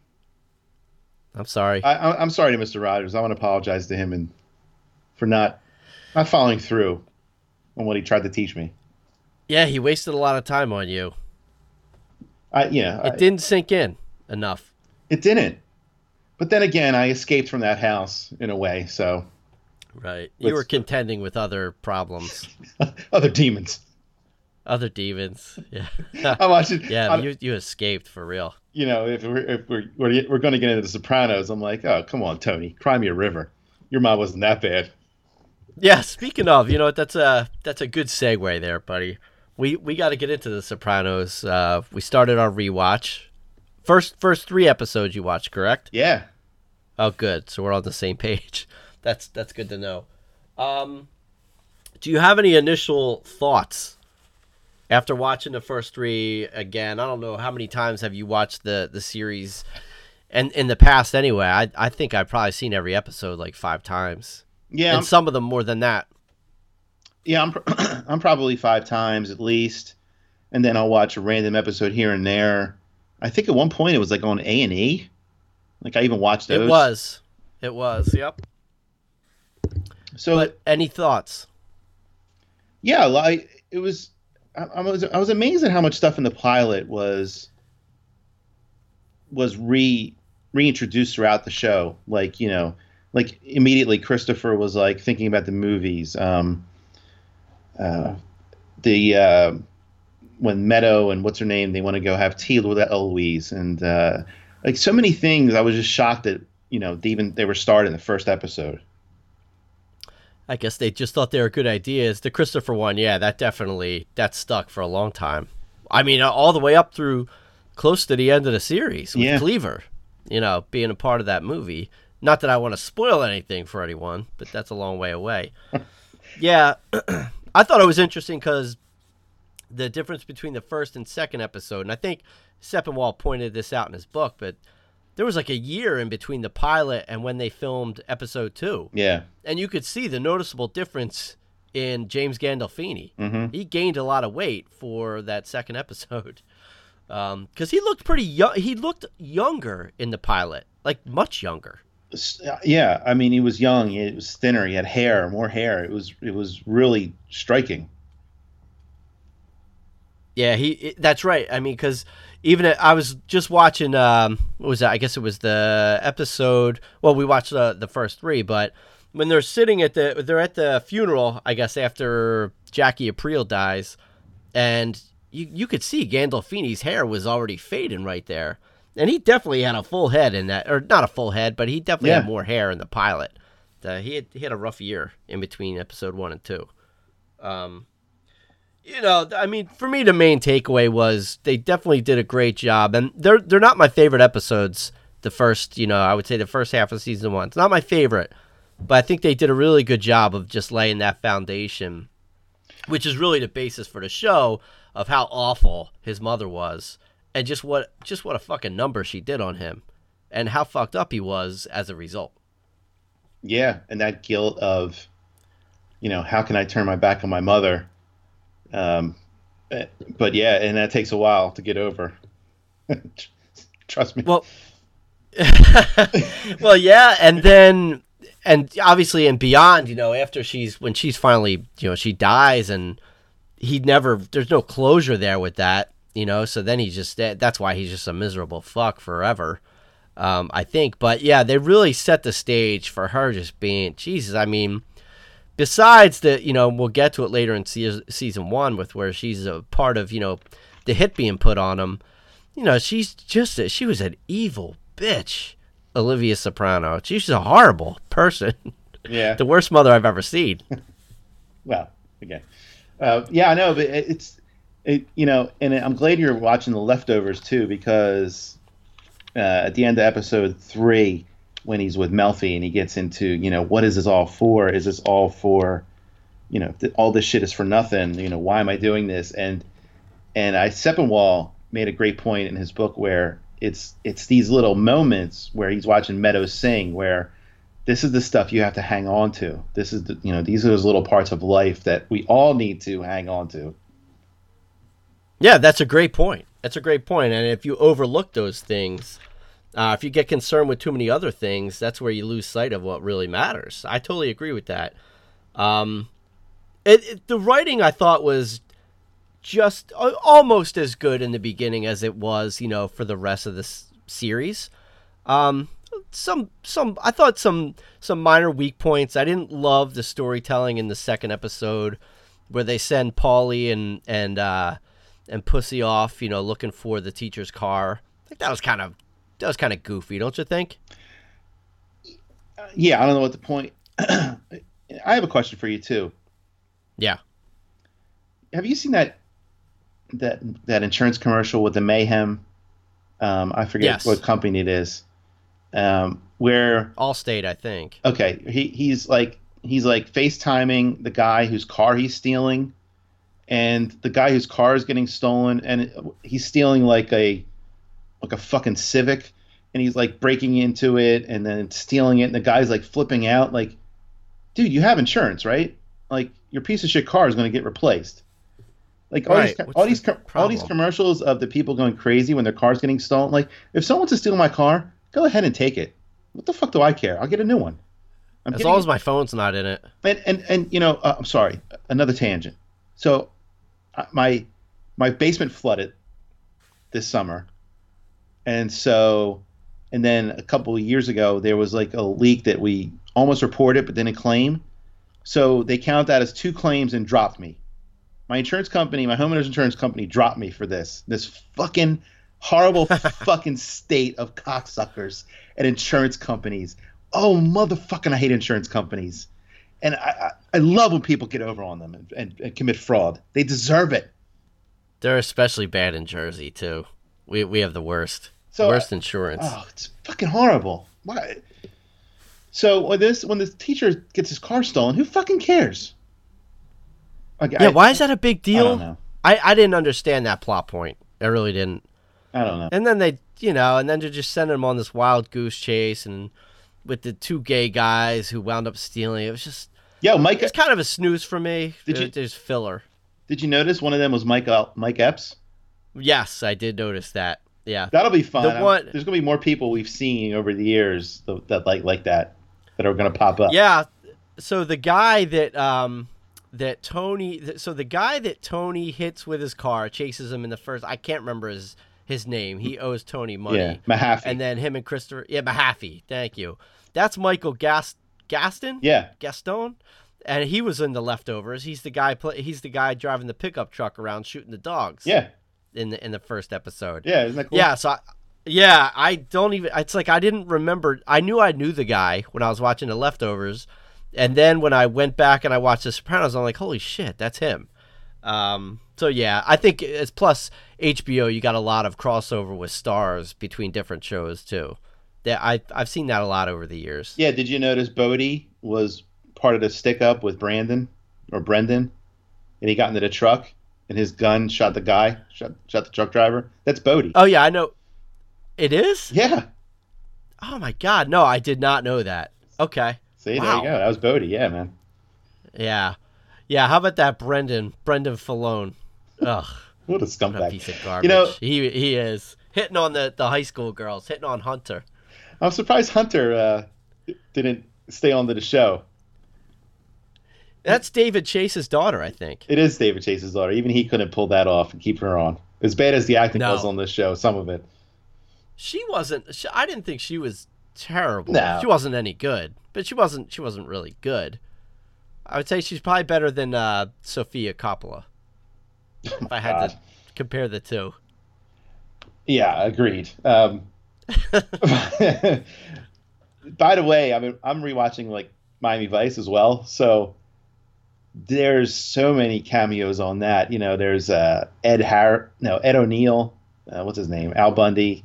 I'm sorry. I, I'm sorry to Mr. Rogers. I want to apologize to him and for not not following through on what he tried to teach me. Yeah, he wasted a lot of time on you. I yeah, It I- didn't sink in enough. it didn't. But then again, I escaped from that house in a way. So Right. You Let's- were contending with other problems, other demons. Other demons. Yeah. I'm watching. yeah, I'm- you you escaped for real. you know, if we're if we're we're, we're going to get into the Sopranos, I'm like, oh, come on, Tony, cry me a river. Your mom wasn't that bad. Yeah, speaking of, you know, what, that's a that's a good segue there, buddy. We we got to get into the Sopranos. Uh, we started our rewatch. First first 3 episodes you watched, correct? Yeah. Oh, good. So we're on the same page. That's that's good to know. Um, do you have any initial thoughts after watching the first three again? I don't know how many times have you watched the the series, and in the past anyway. I I think I've probably seen every episode like five times, Yeah. and I'm, some of them more than that. yeah. I'm I'm probably five times at least, and then I'll watch a random episode here and there. I think at one point it was like on A and E. Like I even watched those. It was, it was. Yep. So But any thoughts? yeah, like it was. I, was I was amazed at how much stuff in the pilot was was re reintroduced throughout the show. Like you know, like immediately Christopher was like thinking about the movies. Um, uh, the uh, when Meadow and what's her name they want to go have tea with Eloise and uh, like so many things. I was just shocked that you know they even they were started in the first episode. I guess they just thought they were good ideas. The Christopher one, yeah, that definitely that stuck for a long time. I mean, uh, all the way up through close to the end of the series with Yeah. Cleaver, you know, being a part of that movie. Not that I want to spoil anything for anyone, but that's a long way away. yeah, I thought it was interesting because the difference between the first and second episode, and I think Sepinwall pointed this out in his book, but there was like a year in between the pilot and when they filmed episode two Yeah. and you could see the noticeable difference in James Gandolfini. hmm He gained a lot of weight for that second episode because he looked pretty young. He looked younger in the pilot, like much younger. Yeah, I mean, he was young. He was thinner. He had hair, more hair. It was it was really striking. Yeah, he. it- that's right. I mean, because even at, I was just watching. Um, what was that? I guess it was the episode. Well, we watched the the first three, but when they're sitting at the they're at the funeral, I guess after Jackie Aprile dies, and you you could see Gandolfini's hair was already fading right there, and he definitely had a full head in that, or not a full head, but he definitely had more hair in the pilot. Uh, he had he had a rough year in between episode one and two. Um, you know, I mean, for me, the main takeaway was they definitely did a great job, and they're they're not my favorite episodes. The first, you know, I would say the first half of season one. It's not my favorite, but I think they did a really good job of just laying that foundation, which is really the basis for the show of how awful his mother was, and just what just what a fucking number she did on him, and how fucked up he was as a result. Yeah, and that guilt of, you know, how can I turn my back on my mother? Um, but yeah, and that takes a while to get over. Trust me. Well, well, yeah, and then and obviously and beyond, you know, after she's when she's finally, you know, she dies and he never there's no closure there with that, you know, so then he just that's why he's just a miserable fuck forever. Um, I think, but yeah, they really set the stage for her just being Jesus. I mean, besides that, you know, we'll get to it later in se- season one with where she's a part of, you know, the hit being put on him. You know, she's just a, she was an evil bitch, Olivia Soprano. She's a horrible person, yeah. the worst mother I've ever seen. Well, again, uh, yeah, I know, but it- it's, it, you know, and I'm glad you're watching the leftovers too, because uh, at the end of episode three, when he's with Melfi and he gets into, you know, what is this all for? Is this all for, you know, th- all this shit is for nothing? You know, why am I doing this? And and I Sepinwall made a great point in his book where it's it's these little moments where he's watching Meadows sing where this is the stuff you have to hang on to. This is the you know these are those little parts of life that we all need to hang on to. Yeah, that's a great point. That's a great point. And if you overlook those things, uh, if you get concerned with too many other things, that's where you lose sight of what really matters. I totally agree with that. Um, it, it, the writing I thought was just uh, almost as good in the beginning as it was, you know, for the rest of this series. Um, some some I thought some some minor weak points. I didn't love the storytelling in the second episode where they send Paulie and and uh, and Pussy off, you know, looking for the teacher's car. I think that was kind of that was kind of goofy, don't you think? Yeah, I don't know what the point. I have a question for you too. Yeah. Have you seen that that that insurance commercial with the mayhem? Um, I forget Yes. what company it is. Um, where Allstate, I think. okay, he he's like he's like FaceTiming the guy whose car he's stealing, and the guy whose car is getting stolen, and he's stealing like a like a fucking Civic, and he's like breaking into it and then stealing it, and the guy's like flipping out, like, dude, you have insurance, right? Like your piece of shit car is going to get replaced. Like all Right, these what's all these the all these commercials of the people going crazy when their car's getting stolen. Like if someone's to steal my car, go ahead and take it. What the fuck do I care? I'll get a new one. I'm As long as my phone's not in it. and and and you know uh, i'm sorry another tangent so uh, my my basement flooded this summer and so and then a couple of years ago there was like a leak that we almost reported but didn't claim so they count that as two claims and dropped me my insurance company my homeowners insurance company dropped me for this this fucking horrible fucking state of cocksuckers and insurance companies oh motherfucking i hate insurance companies and I, I, I love when people get over on them and, and, and commit fraud. They deserve it. They're especially bad in Jersey too. We we have the worst. So worst insurance. Oh, it's fucking horrible. Why? So when this when the teacher gets his car stolen, who fucking cares? Like, yeah, I, why is that a big I deal? don't know. I, I didn't understand that plot point. I really didn't. I don't know. And then they, you know, and then they're just sending him on this wild goose chase, and with the two gay guys who wound up stealing. It was just, Yo, Mike, it's kind of a snooze for me. Did you- There's filler. did you notice one of them was Mike Mike Epps? Yes, I did notice that. Yeah. That'll be fun. The one- There's gonna be more people we've seen over the years that, that like like that that are gonna pop up. Yeah. So the guy that um that Tony so the guy that Tony hits with his car chases him in the first I can't remember his his name. He owes Tony money. yeah, Mahaffey. And then him and Christopher yeah, Mahaffey. Thank you. That's Michael Gast Gaston? yeah, Gaston? And he was in the leftovers. He's the guy play, he's the guy driving the pickup truck around shooting the dogs yeah, in the in the first episode. yeah. Isn't that cool? Yeah, so I, yeah, I don't even. It's like I didn't remember. I knew I knew the guy when I was watching The Leftovers, and then when I went back and I watched The Sopranos, I'm like, holy shit, that's him. Um, so yeah, I think it's plus HBO. You got a lot of crossover with stars between different shows too. Yeah, I I've seen that a lot over the years. Yeah, did you notice Bodie was part of the stick up with Brandon or Brendan? And he got into the truck and his gun shot the guy, shot, shot the truck driver. That's Bodie. Oh yeah, I know. It is. yeah. Oh my god, no, I did not know that. Okay. See, there you go. That was Bodie. Yeah, man. Yeah, yeah. How about that, Brendan? Brendan Filone. Ugh. What a What a scumbag. piece of garbage. You know- he he is hitting on the, the high school girls, hitting on Hunter. I'm surprised Hunter uh, didn't stay on to the show. That's David Chase's daughter, I think. It is David Chase's daughter. Even he couldn't pull that off and keep her on. As bad as the acting No. was on this show, some of it. She wasn't. She, I didn't think she was terrible. No. She wasn't any good, but she wasn't. She wasn't really good. I would say she's probably better than uh, Sofia Coppola. If I had God. to compare the two. Yeah, agreed. Um, by the way, I mean I'm rewatching like Miami Vice as well, so there's so many cameos on that. You know, there's uh, Ed Har, no Ed O'Neill, uh, what's his name, Al Bundy.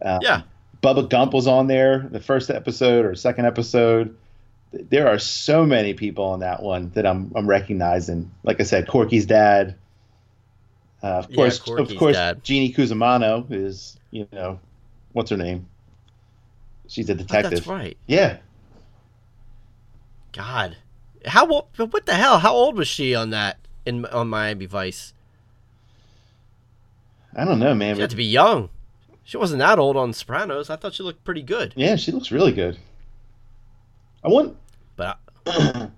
Uh, Yeah. Bubba Gump was on there the first episode or second episode. There are so many people on that one that I'm I'm recognizing. Like I said, Corky's dad. Uh, of Yeah, course, of course, dad. Jeannie Cusamano is you know, what's her name? She's a Oh, detective. that's right. Yeah, God, how old? What the hell? How old was she on that in on Miami Vice? I don't know, man. She had to be young. She wasn't that old on Sopranos. I thought she looked pretty good. yeah, she looks really good. I want But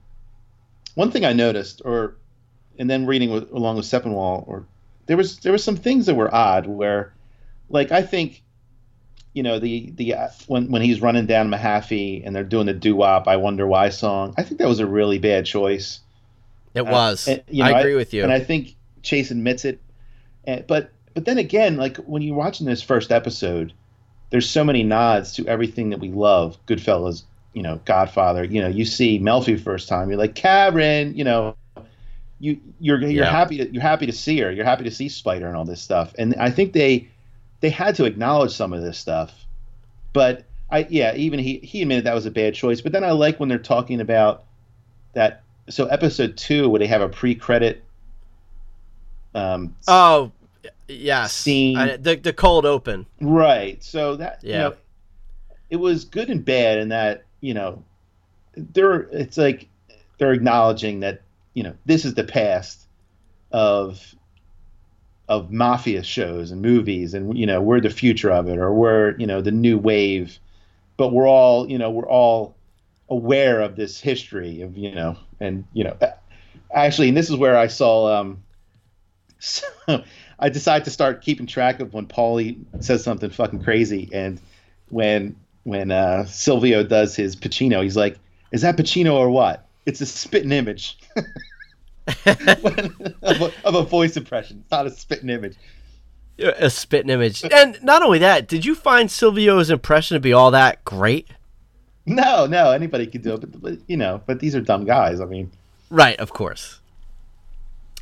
one thing I noticed, or and then reading with, along with Sepinwall, or there was there was some things that were odd where, like I think, you know the the uh, when when he's running down Mahaffey and they're doing the doo wop I wonder why song. I think that was a really bad choice. It was. Uh, and, you I know, agree with you. And I think Chase admits it. And, but but then again, like when you're watching this first episode, there's so many nods to everything that we love. Goodfellas, you know, Godfather. You know, you see Melfi first time, you're like Karen. You know, you you're you're Yeah. happy to, you're happy to see her. You're happy to see Spider and all this stuff. And I think they they had to acknowledge some of this stuff. But I yeah, even he he admitted that was a bad choice. But then I like when they're talking about that. So episode two, where they have a pre-credit. Um, oh, yes. Scene. I- the the cold open. Right. So that you Yeah. know, it was good and bad in that you know, they're it's like they're acknowledging that you know this is the past of of mafia shows and movies, and you know we're the future of it, or we're you know the new wave, but we're all you know we're all aware of this history of you know and you know actually and this is where I saw um so I decided to start keeping track of when Paulie says something fucking crazy, and when when uh, Silvio does his Pacino, he's like, "Is that Pacino or what?" It's a spitting image of, a, of a voice impression. It's not a spitting image. A spitting image. And not only that, did you find Silvio's impression to be all that great? No, no, anybody could do it, but, but you know, but these are dumb guys. I mean, Right, of course.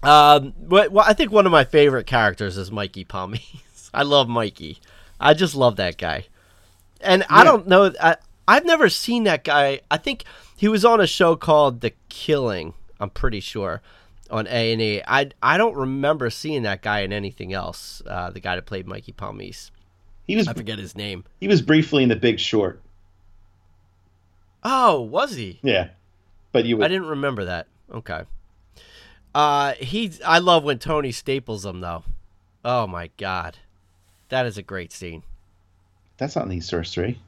Um, but well, I think one of my favorite characters is Mikey Palmice. I love Mikey. I just love that guy. And I don't know. I, I've never seen that guy. I think he was on a show called The Killing. I'm pretty sure on A and E. I I don't remember seeing that guy in anything else. Uh, the guy that played Mikey Palmice. he was I forget his name. he was briefly in The Big Short. Oh, was he? Yeah, but you I didn't remember that. Okay. Uh, he. I love when Tony staples him though. Oh my god, that is a great scene. That's not in these first three.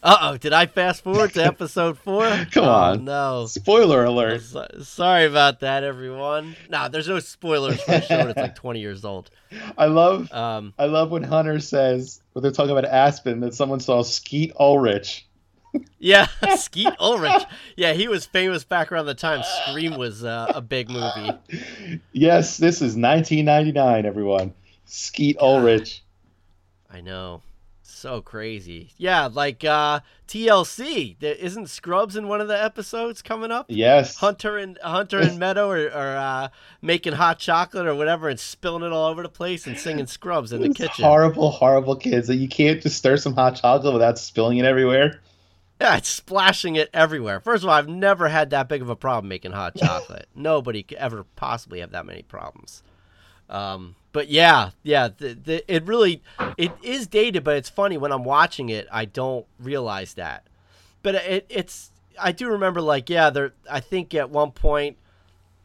Uh oh, did I fast forward to episode four? Come Oh, on. no. Spoiler alert. So- sorry about that, everyone. Nah, there's no spoilers for a show that's like 20 years old. I love Um, I love when Hunter says when they're talking about Aspen that someone saw Skeet Ulrich. yeah, Skeet Ulrich. Yeah, he was famous back around the time Scream was uh, a big movie. Yes, this is 1999, everyone. Skeet Ulrich. I know. So crazy. Yeah, like uh TLC. There isn't Scrubs in one of the episodes coming up? Yes. Hunter and Hunter and Meadow are, are uh, making hot chocolate or whatever and spilling it all over the place and singing Scrubs in the kitchen. horrible, horrible kids that you can't just stir some hot chocolate without spilling it everywhere. Yeah, it's splashing it everywhere. First of all, I've never had that big of a problem making hot chocolate. Nobody could ever possibly have that many problems. Um, but yeah, yeah, the, the, it really it is dated, but it's funny when I'm watching it, I don't realize that. But it, it's I do remember like yeah, there. I think at one point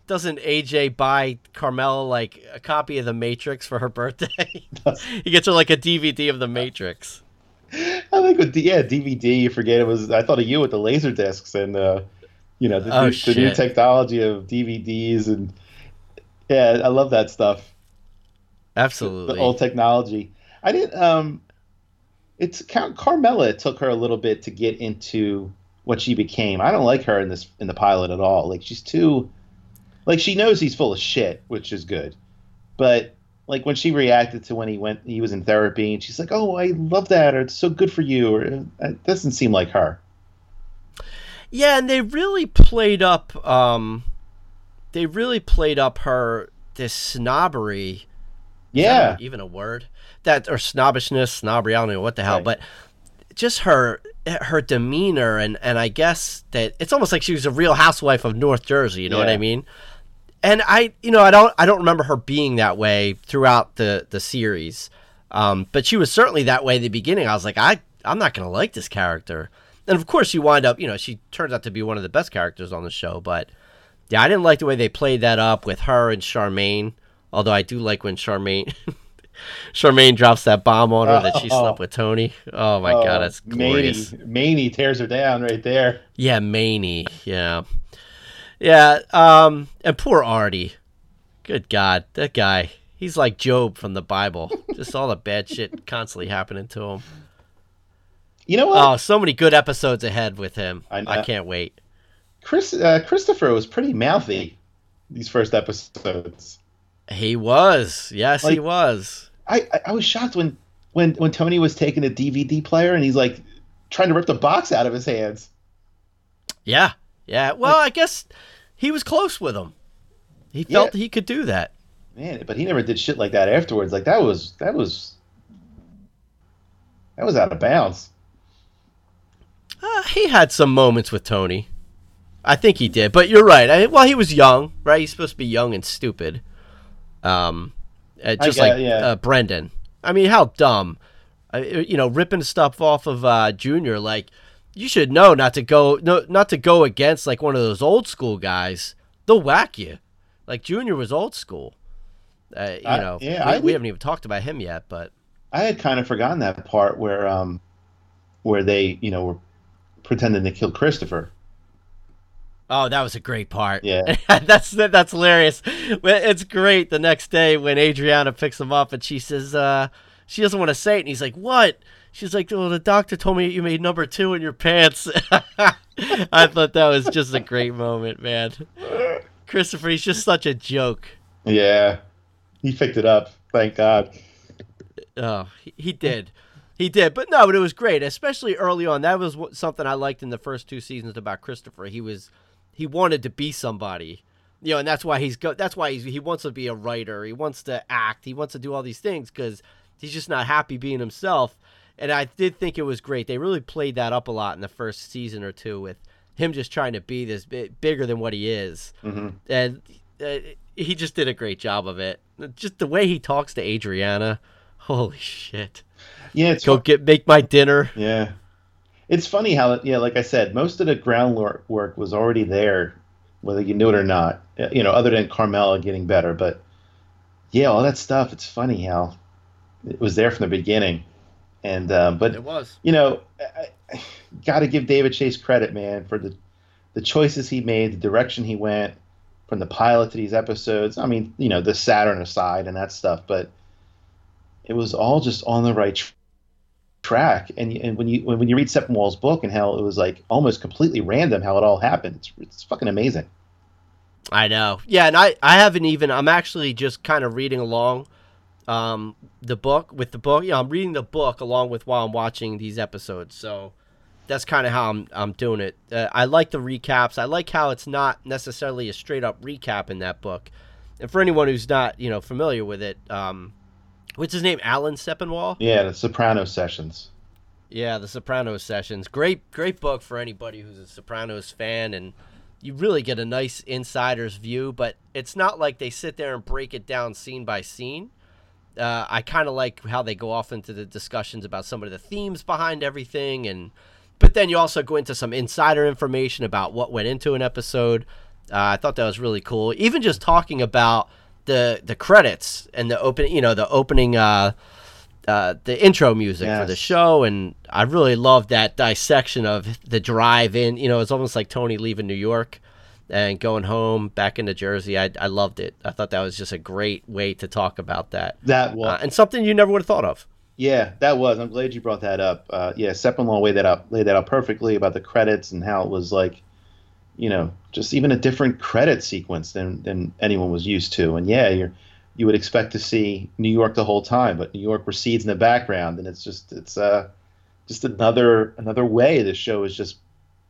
doesn't AJ buy Carmela like a copy of The Matrix for her birthday? he gets her like a DVD of The Matrix. I think with yeah DVD, you forget it was. I thought of you with the laser discs and uh, you know the, Oh, new, the new technology of DVDs and yeah, I love that stuff. Absolutely. the old technology. I didn't. Um, it's Car- Carmela. It took her a little bit to get into what she became. I don't like her in this in the pilot at all. Like she's too, like she knows he's full of shit, which is good, but like when she reacted to when he went, he was in therapy, and she's like, "Oh, I love that," or "It's so good for you," or it doesn't seem like her. Yeah, and they really played up um they really played up her this snobbery. Yeah, even a word? That or snobbishness, snobbery, I don't know what the hell, Right. but just her her demeanor and and I guess that it's almost like she was a real housewife of North Jersey, you know what I mean? And I you know, I don't I don't remember her being that way throughout the the series. Um, but she was certainly that way at the beginning. I was like, I I'm not gonna like this character. And of course she wind up, you know, she turns out to be one of the best characters on the show, but yeah, I didn't like the way they played that up with her and Charmaine. Although I do like when Charmaine Charmaine drops that bomb on her that she Oh. slept with Tony. Oh my god, that's glorious. Maney, Maney tears her down right there. Yeah, Maney. Yeah. Yeah, um and poor Artie. Good god, that guy. He's like Job from the Bible. Just all the bad shit constantly happening to him. You know what? Oh, so many good episodes ahead with him. I I, can't wait. Chris uh, Christopher was pretty mouthy these first episodes. He was. Yes, he was. I, I was shocked when when when Tony was taking a DVD player and he's like trying to rip the box out of his hands. Yeah. Yeah. Well, I guess he was close with him. He Yeah. felt he could do that. Man, but he never did shit like that afterwards. Like that was that was that was out of bounds. Uh, he had some moments with Tony. I think he did, but you're right. I, well, he was young, right? He's supposed to be young and stupid. Um, uh, just get- like yeah. uh, Brendan. I mean, how dumb. Uh, you know, ripping stuff off of uh, Junior. Like, you should know not to go, no, not to go against like one of those old school guys. They'll whack you. Like Junior was old school. Uh, you I- know, yeah, we, we haven't even talked about him yet, but I had kind of forgotten that part where um where they, you know, were pretending to kill Christopher. Oh, that was a great part. Yeah. that's that's hilarious. It's great the next day when Adriana picks him up and she says, uh, she doesn't want to say it, and he's like, "What?" She's like, "Oh, the doctor told me you made number two in your pants." I thought that was just a great moment, man. Christopher, he's just such a joke. Yeah. He picked it up. Thank God. Oh, he, he did. He did, but no, but it was great, especially early on. That was what, something I liked in the first two seasons about Christopher. He was, he wanted to be somebody, you know, and that's why he's go. That's why he's, he wants to be a writer. He wants to act. He wants to do all these things because he's just not happy being himself. And I did think it was great. They really played that up a lot in the first season or two with him just trying to be this bit bigger than what he is, hmm and uh, he just did a great job of it. Just the way he talks to Adriana, holy shit Yeah, it's go get make my dinner. Yeah. It's funny how, yeah, like I said, most of the groundwork work was already there, whether you knew it or not. Uh, You know, other than Carmela getting better, but yeah, all that stuff. It's funny how it was there from the beginning, and um, but was. you know, I, I got to give David Chase credit, man, for the the choices he made, the direction he went from the pilot to these episodes. I mean, you know, the Saturn aside and that stuff, but it was all just on the right track. And and when you when, you read Sepinwall's book and how it was like almost completely random how it all happened, it's, it's fucking amazing. I know. Yeah, and I I haven't even. I'm actually just kind of reading along, um, the book with the book. Yeah, I'm reading the book along with while I'm watching these episodes. So that's kind of how I'm I'm doing it. Uh, I like the recaps. I like how it's not necessarily a straight up recap in that book. And for anyone who's not you know familiar with it, um, what's his name? Alan Sepinwall. Yeah, the Soprano sessions. Yeah, the Sopranos sessions. Great, great book for anybody who's a Sopranos fan, and you really get a nice insider's view. But it's not like they sit there and break it down scene by scene. Uh, I kind of like how they go off into the discussions about some of the themes behind everything, and but then you also go into some insider information about what went into an episode. Uh, I thought that was really cool. Even just talking about the the credits and the open, you know, the opening. Uh, uh, the intro music for the show, and I really loved that dissection of the drive in. You know, it's almost like Tony leaving New York and going home back into Jersey. I, I loved it. I thought that was just a great way to talk about that, That was uh, and something you never would have thought of. Yeah, that was. I'm glad you brought that up. Uh, yeah, Sepinwall laid that out laid that out perfectly about the credits and how it was like, you know, just even a different credit sequence than than anyone was used to. And yeah, you're you would expect to see New York the whole time, but New York recedes in the background, and it's just it's uh just another another way this show is just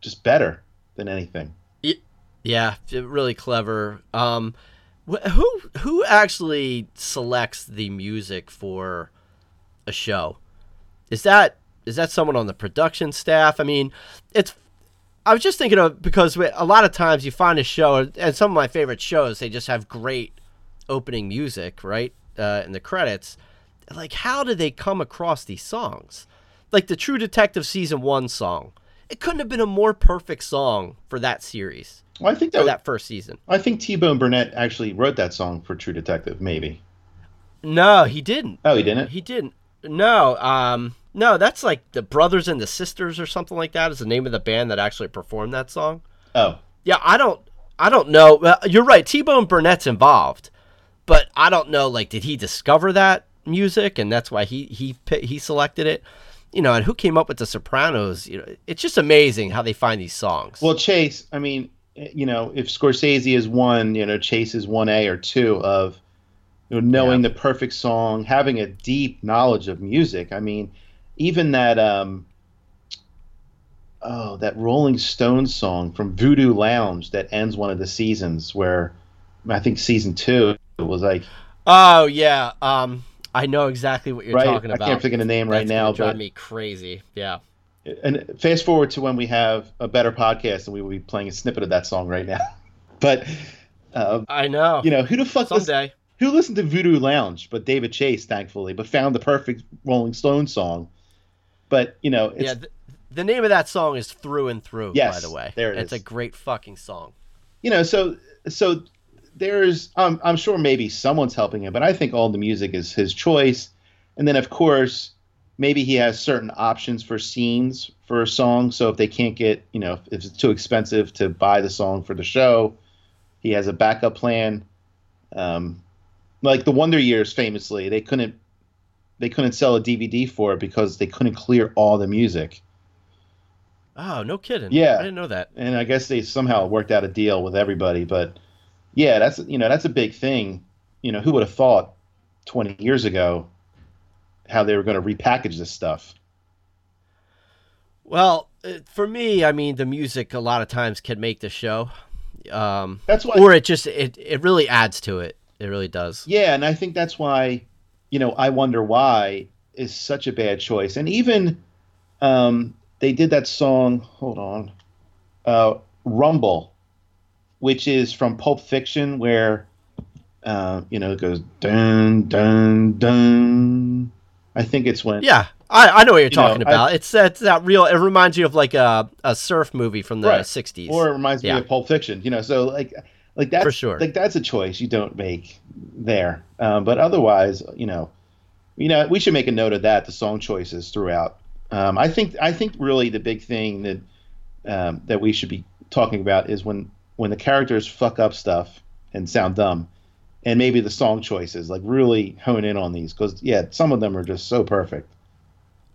just better than anything. Yeah, really clever. Um, who who actually selects the music for a show? Is that is that someone on the production staff? I mean, it's. I was just thinking of because a lot of times you find a show, and some of my favorite shows, they just have great opening music, right, uh, in the credits. Like, how did they come across these songs? Like the True Detective season one song. It couldn't have been a more perfect song for that series Well, I think for that, that first season. I think T Bone Burnett actually wrote that song for True Detective, maybe. No, he didn't. Oh, he didn't. He didn't. No, um, no, that's like the Brothers and the Sisters or something like that is the name of the band that actually performed that song. Oh, Yeah, I don't, I don't know. Uh, you're right. T Bone Burnett's involved, but I don't know. Like, did he discover that music, and that's why he he he selected it? You know, and who came up with the Sopranos? You know, it's just amazing how they find these songs. Well, Chase, I mean, you know, if Scorsese is one, you know, Chase is one A or two of you know, knowing Yeah. the perfect song, having a deep knowledge of music. I mean, even that um oh, that Rolling Stones song from Voodoo Lounge that ends one of the seasons where I think season 2 it was like oh yeah, um, I know exactly what you're right talking I about. can't think of the name right That's now gonna drive but me crazy. Yeah. and fast forward to when we have a better podcast and we will be playing a snippet of that song right now. but uh, I know. you know, who the fuck listen- someday. who listened to Voodoo Lounge but David Chase, thankfully, but found the perfect Rolling Stone song. But you know, it's yeah. Th- the name of that song is Through and Through. by the way, there it it's is. a great fucking song. you know, so so there's um, I'm sure maybe someone's helping him, but I think all the music is his choice. And then of course, maybe he has certain options for scenes for a song. So if they can't get, you know, if it's too expensive to buy the song for the show, he has a backup plan. Um, like the Wonder Years, famously, they couldn't they couldn't sell a DVD for it because they couldn't clear all the music. Oh, no kidding. Yeah. I didn't know that. and I guess they somehow worked out a deal with everybody. But yeah, that's you know that's a big thing. You know, who would have thought 20 years ago how they were going to repackage this stuff? Well, uh, for me, I mean, the music a lot of times can make the show, um, That's why. or it just it it really adds to it. It really does. yeah, and I think that's why you know I wonder why is such a bad choice. And even um, they did that song. Hold on, uh, Rumble, which is from Pulp Fiction, where uh, you know it goes dun dun dun. I think it's when Yeah, I, I know what you're You know, talking about. it's it's that real. It reminds you of like a a surf movie from the Right. '60s. or it reminds Yeah. me of Pulp Fiction. You know, so like like that's For sure. like that's a choice you don't make there. Um, but otherwise, you know, you know, we should make a note of that. The song choices throughout. Um, I think I think really the big thing that um, that we should be talking about is when when the characters fuck up stuff and sound dumb, and maybe the song choices like really hone in on these because yeah, some of them are just so perfect.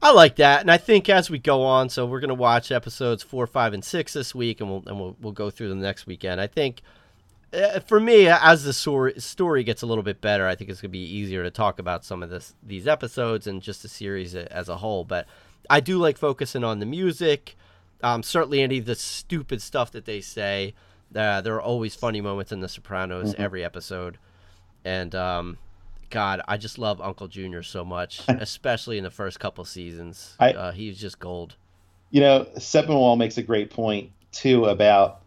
I like that, and I think as we go on, so we're gonna watch episodes four, five, and six this week, and we'll and we'll, we'll go through them next weekend. I think for me, as the story gets a little bit better, I think it's gonna be easier to talk about some of this these episodes and just the series as a whole. But I do like focusing on the music. Um, certainly, any of the stupid stuff that they say. Uh, there are always funny moments in The Sopranos every episode, and um, God, I just love Uncle Junior so much, especially in the first couple seasons. I- uh, he's just gold. you know, Sepinwall makes a great point too about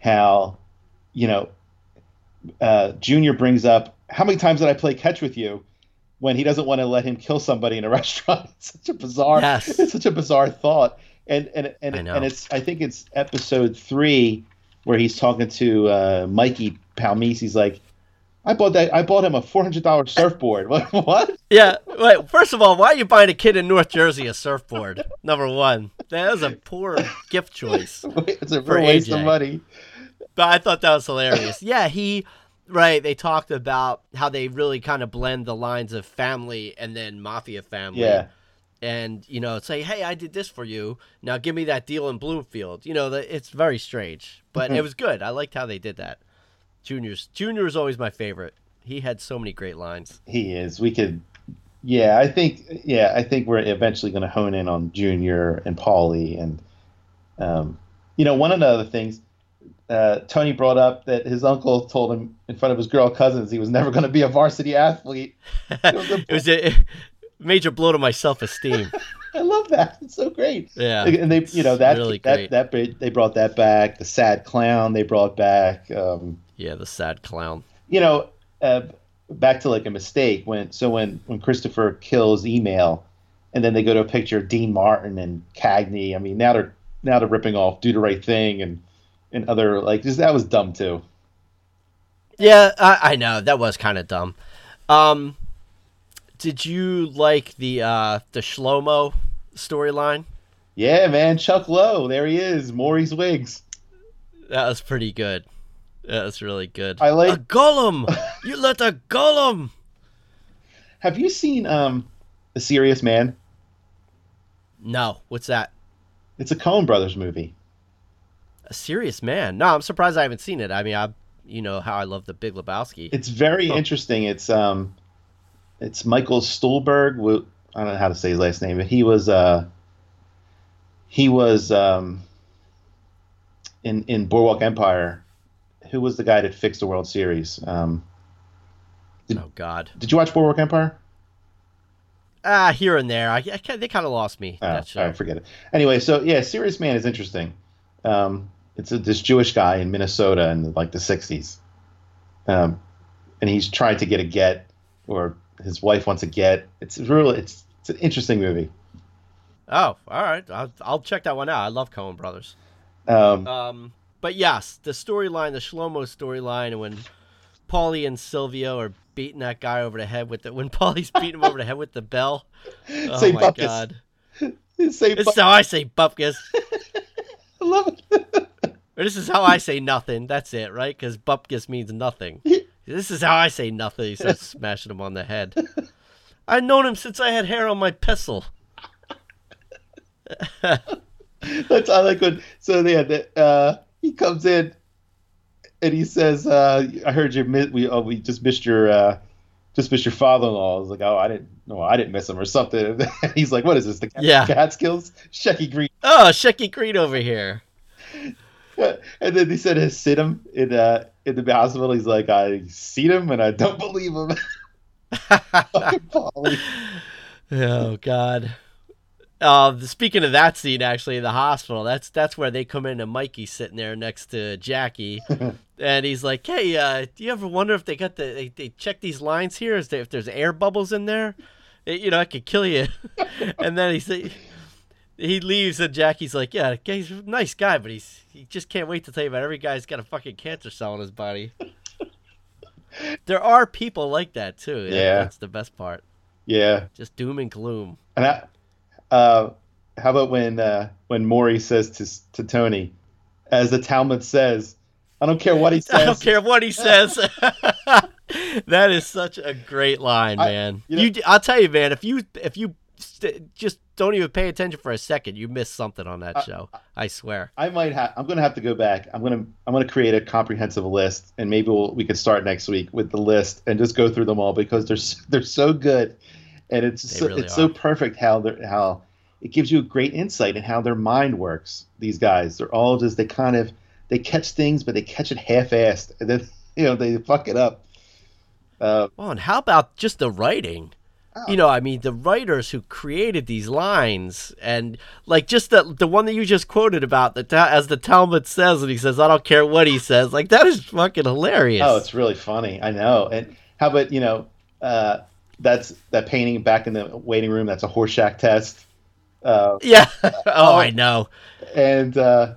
how, you know, uh, Junior brings up how many times did I play catch with you when he doesn't want to let him kill somebody in a restaurant. It's such a bizarre, Yes. it's such a bizarre thought. And and and, I and it's I think it's episode three where he's talking to uh, Mikey Palmice. He's like, I bought that. I bought him a four hundred dollar surfboard. What? what? Yeah. Wait. First of all, why are you buying a kid in North Jersey a surfboard? Number one, that was a poor gift choice. It's a real waste of money. But I thought that was hilarious. Yeah, he. Right. They talked about how they really kind of blend the lines of family and then mafia family. Yeah. And you know, say, "Hey, I did this for you. Now give me that deal in Bloomfield." You know, the, it's very strange, but it was good. I liked how they did that. Junior's Junior is always my favorite. He had so many great lines. He is. We could. Yeah, I think. Yeah, I think we're eventually going to hone in on Junior and Paulie, and um, you know, one of the other things. Uh, Tony brought up that his uncle told him in front of his girl cousins he was never going to be a varsity athlete. It was a- it was a major blow to my self-esteem. I love that. It's so great. Yeah, and they, you know, that really that great. that they brought that back. The sad clown they brought back. Um, Yeah, the sad clown. you know, uh, back to like a mistake when so when when Christopher kills Emil, and then they go to a picture of Dean Martin and Cagney. I mean, now they're now they're ripping off Do the Right Thing and and other like just that was dumb too. Yeah, I, I know that was kind of dumb. Um, did you like the uh, the Shlomo storyline? Yeah, man, Chuck Low, there he is, Morrie's wigs. That was pretty good. Yeah, that's really good. I like- a golem. you let a golem. Have you seen um, The Serious Man? No, what's that? It's a Coen Brothers movie. A serious man. No, I'm surprised I haven't seen it. I mean, I, you know how I love the Big Lebowski. It's very Huh. interesting. It's um, it's Michael Stuhlbarg. I don't know how to say his last name, but he was uh, he was um, in in Boardwalk Empire. Who was the guy that fixed the World Series? Um, oh God. did you watch Boardwalk Empire? Ah, here and there. I, I they kind of lost me. Oh, all right, forget it. Anyway, so yeah, Serious Man is interesting. Um, it's a, this Jewish guy in Minnesota in like the '60s, um, and he's trying to get a get, or his wife wants a get. It's really it's it's an interesting movie. Oh, all right. I'll, I'll check that one out. I love Coen Brothers. Um, Um, but yes, the storyline, the Shlomo storyline, when Paulie and Silvio are beating that guy over the head with the when Paulie's beating him over the head with the bell. Oh Say my Bupkis. God! say This bu- is how I say bupkis. Love it. This is how I say nothing. That's it, right? Because bupkis means nothing. This is how I say nothing. He starts smashing him on the head. I've known him since I had hair on my pistol. That's I like when so yeah the, uh, he comes in and he says uh, I heard you we oh, we just missed your uh, just missed your father-in-law. I was like oh I didn't no I didn't miss him or something. He's like what is this the Yeah. Catskills Shecky Greene Oh, Shecky Greene over here. and then he said his sit him in uh in the hospital. He's like I seen him and I don't believe him. Oh God. Uh, speaking of that scene, actually, in the hospital, that's that's where they come in and Mikey's sitting there next to Jackie, and he's like, "Hey, uh, do you ever wonder if they got the they, they check these lines here? Is there, if there's air bubbles in there, It- you know, I could kill you." and then he say, he leaves, and Jackie's like, "Yeah, he's a nice guy, but he's he just can't wait to tell you about every guy's got a fucking cancer cell in his body." there are people like that too. Yeah. that's the best part. Yeah. Just doom and gloom. And I, uh, how about when uh, when Maury says to to Tony, as the Talmud says, I don't care what he says. I don't care what he says. that is such a great line, man. you You, know- I'll tell you, man. If you if you st- just don't even pay attention for a second, you miss something on that show. I swear. I might have. I'm going to have to go back. I'm going to. I'm to create a comprehensive list, and maybe we'll, we could start next week with the list and just go through them all because they're they're so good, and it's so, really it's so perfect how they're how it gives you a great insight in how their mind works. These guys, they're all just they kind of they catch things, but they catch it half-assed, and then you know they fuck it up. Uh, Well, and how about just the writing? Oh. You know, I mean, the writers who created these lines, and like just the the one that you just quoted about the as the Talmud says, and he says, "I don't care what he says." Like that is fucking hilarious. Oh, it's really funny. I know. And how about you know, uh, that's that painting back in the waiting room. That's a Horseshack test. Uh, yeah. oh, I know. and uh,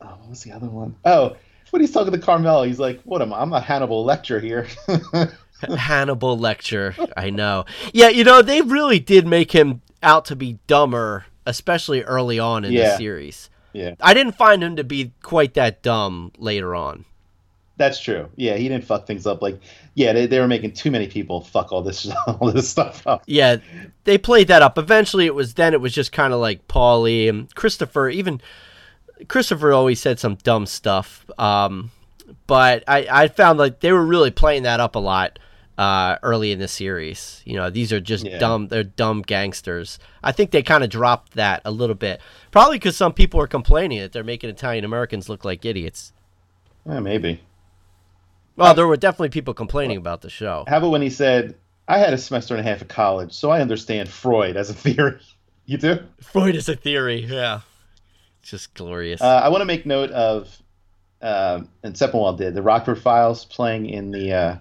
oh, what was the other one? Oh, when he's talking to Carmel, he's like, "What am I? I'm a Hannibal Lecter here." Hannibal lecture. I know. Yeah, you know, they really did make him out to be dumber, especially early on in the series. yeah, I didn't find him to be quite that dumb later on. that's true. Yeah, he didn't fuck things up. Like, yeah, they, they were making too many people fuck all this all this stuff up. Yeah, they played that up. Eventually, it was then it was just kind of like Paulie and Christopher. Even Christopher always said some dumb stuff. Um, but I, I found like they were really playing that up a lot uh, early in the series. You know, these are just Yeah. dumb. They're dumb gangsters. I think they kind of dropped that a little bit, probably because some people are complaining that they're making Italian Americans look like idiots. Yeah, maybe. Well, there were definitely people complaining about the show. How about when he said, "I had a semester and a half of college, so I understand Freud as a theory." You do? Freud is a theory. Yeah, it's just glorious. Uh, I want to make note of, um, and Sepinwall did the Rockford Files playing in the uh,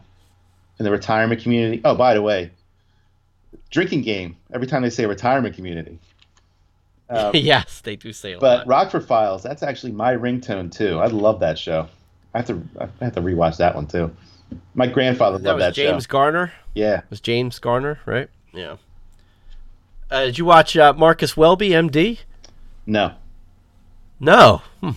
in the retirement community. Oh, by the way, drinking game. Every time they say retirement community, um, yes, they do say a but lot. Rockford Files. That's actually my ringtone too. I love that show. I have to I have to rewatch that one too. My grandfather that loved was that James show. Garner. Yeah, it was James Garner, right? Yeah. Uh, did you watch uh, Marcus Welby, MD? no, No. Hmm.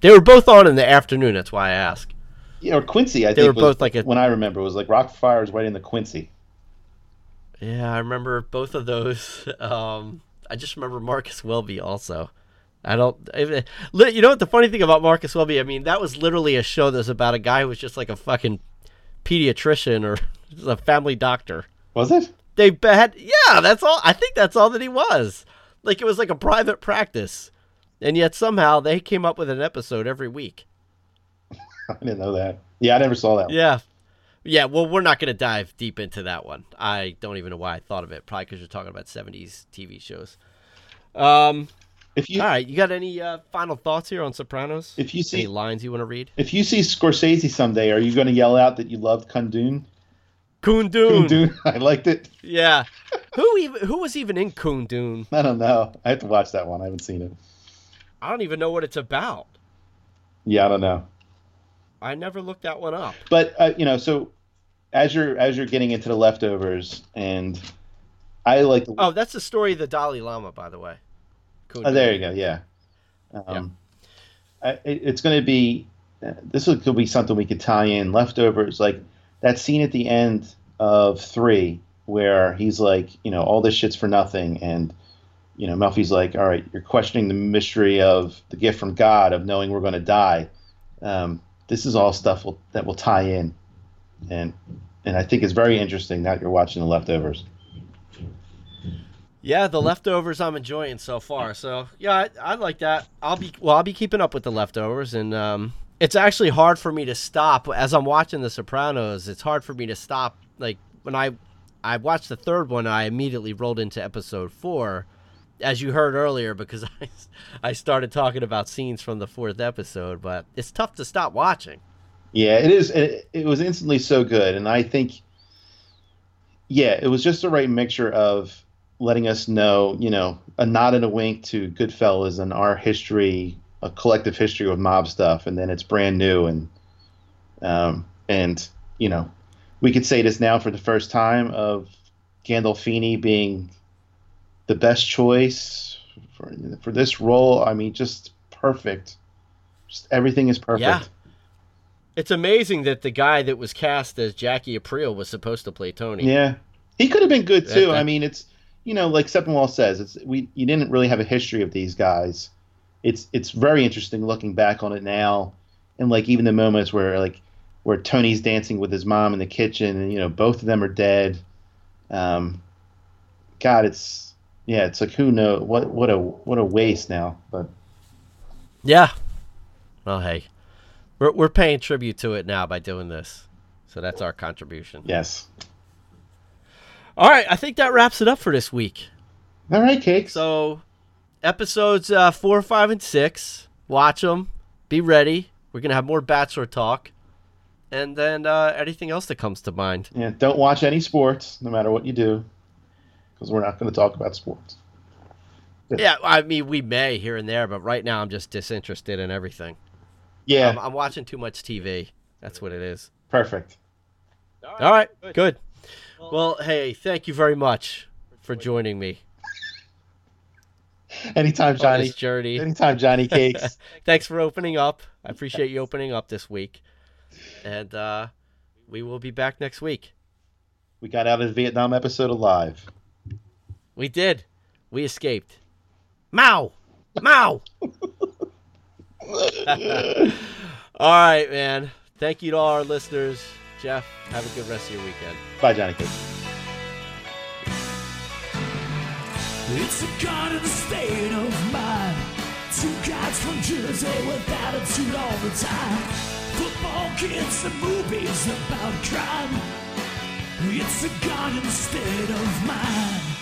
They were both on in the afternoon. That's why I asked. Yeah, or Quincy. I They think were was- both like a- when I remember it was like Rockfire was writing the Quincy. Yeah, I remember both of those. Um, I just remember Marcus Welby also. I don't. I- You know what the funny thing about Marcus Welby? I mean, that was literally a show that was about a guy who was just like a fucking pediatrician or a family doctor. Was it? They had yeah, that's all. I think that's all that he was. Like it was like a private practice, and yet somehow they came up with an episode every week. I didn't know that. Yeah, I never saw that. one. Yeah. Yeah, well, we're not going to dive deep into that one. I don't even know why I thought of it. Probably because you're talking about 70s TV shows. Um, If you all right, you got any uh, final thoughts here on Sopranos? if you any see lines you want to read? if you see Scorsese someday, are you going to yell out that you loved Kundun? Kundun. Kundun. I liked it. Yeah. who even who was even in Kundun? I don't know. I have to watch that one. I haven't seen it. I don't even know what it's about. Yeah, I don't know. I never looked that one up. But uh, you know, so as you're as you're getting into the leftovers, and I like the Oh, that's the story of the Dalai Lama, by the way. Oh, there you go. Yeah. Um, I, it, it's going to be. Uh, this will- could be something we could tie in. Leftovers, like that scene at the end of three, where he's like, you know, all this shit's for nothing, and you know, Melfi's like, all right, you're questioning the mystery of the gift from God of knowing we're going to die. Um, this is all stuff will, that will tie in, and and I think it's very interesting that you're watching the leftovers. Yeah, the leftovers I'm enjoying so far. So yeah, I, I like that. I'll be well. I'll be keeping up with the leftovers, and um, it's actually hard for me to stop as I'm watching The Sopranos. It's hard for me to stop. Like when I I watched the third one, I immediately rolled into episode four, as you heard earlier, because I I started talking about scenes from the fourth episode. But it's tough to stop watching. Yeah, it is. It, it was instantly so good, and I think, yeah, it was just the right mixture of letting us know, you know, a nod and a wink to Goodfellas and our history, a collective history with mob stuff, and then it's brand new, and um, and you know, we could say this now for the first time of Gandolfini being the best choice for for this role. I mean, just perfect. Just everything is perfect. Yeah. It's amazing that the guy that was cast as Jackie Aprile was supposed to play Tony. Yeah, he could have been good That- too. that- I mean, it's you know, like Sepinwall says, it's we you didn't really have a history of these guys. It's it's very interesting looking back on it now, and like even the moments where like where Tony's dancing with his mom in the kitchen, and you know both of them are dead. Um, God, it's yeah, it's like who know what what a what a waste now. But Yeah. Well, hey, we're we're paying tribute to it now by doing this, so that's our contribution. yes, All right, I think that wraps it up for this week. all right, cakes. So, episodes uh, four, five, and six. Watch them. Be ready. We're gonna have more Bachelor talk, and then uh, anything else that comes to mind. yeah, don't watch any sports, no matter what you do, because we're not going to talk about sports. Yeah, I mean we may here and there, but right now I'm just disinterested in everything. Yeah, I'm, I'm watching too much TV. That's what it is. perfect. All right, good. Well, hey, thank you very much for joining me Anytime, Johnny. this journey. Anytime, Johnny Cakes. Thanks for opening up. I appreciate you opening up this week, and uh, we will be back next week. we got out of the Vietnam episode alive. We did. We escaped. Mao, Mao. all right, man. Thank you to all our listeners. Jeff, have a good rest of your weekend. Bye, Johnny It's a god in the state of mind. Two guys from Jersey with attitude all the time. Football kids and movies about crime. It's a god in the state of mind.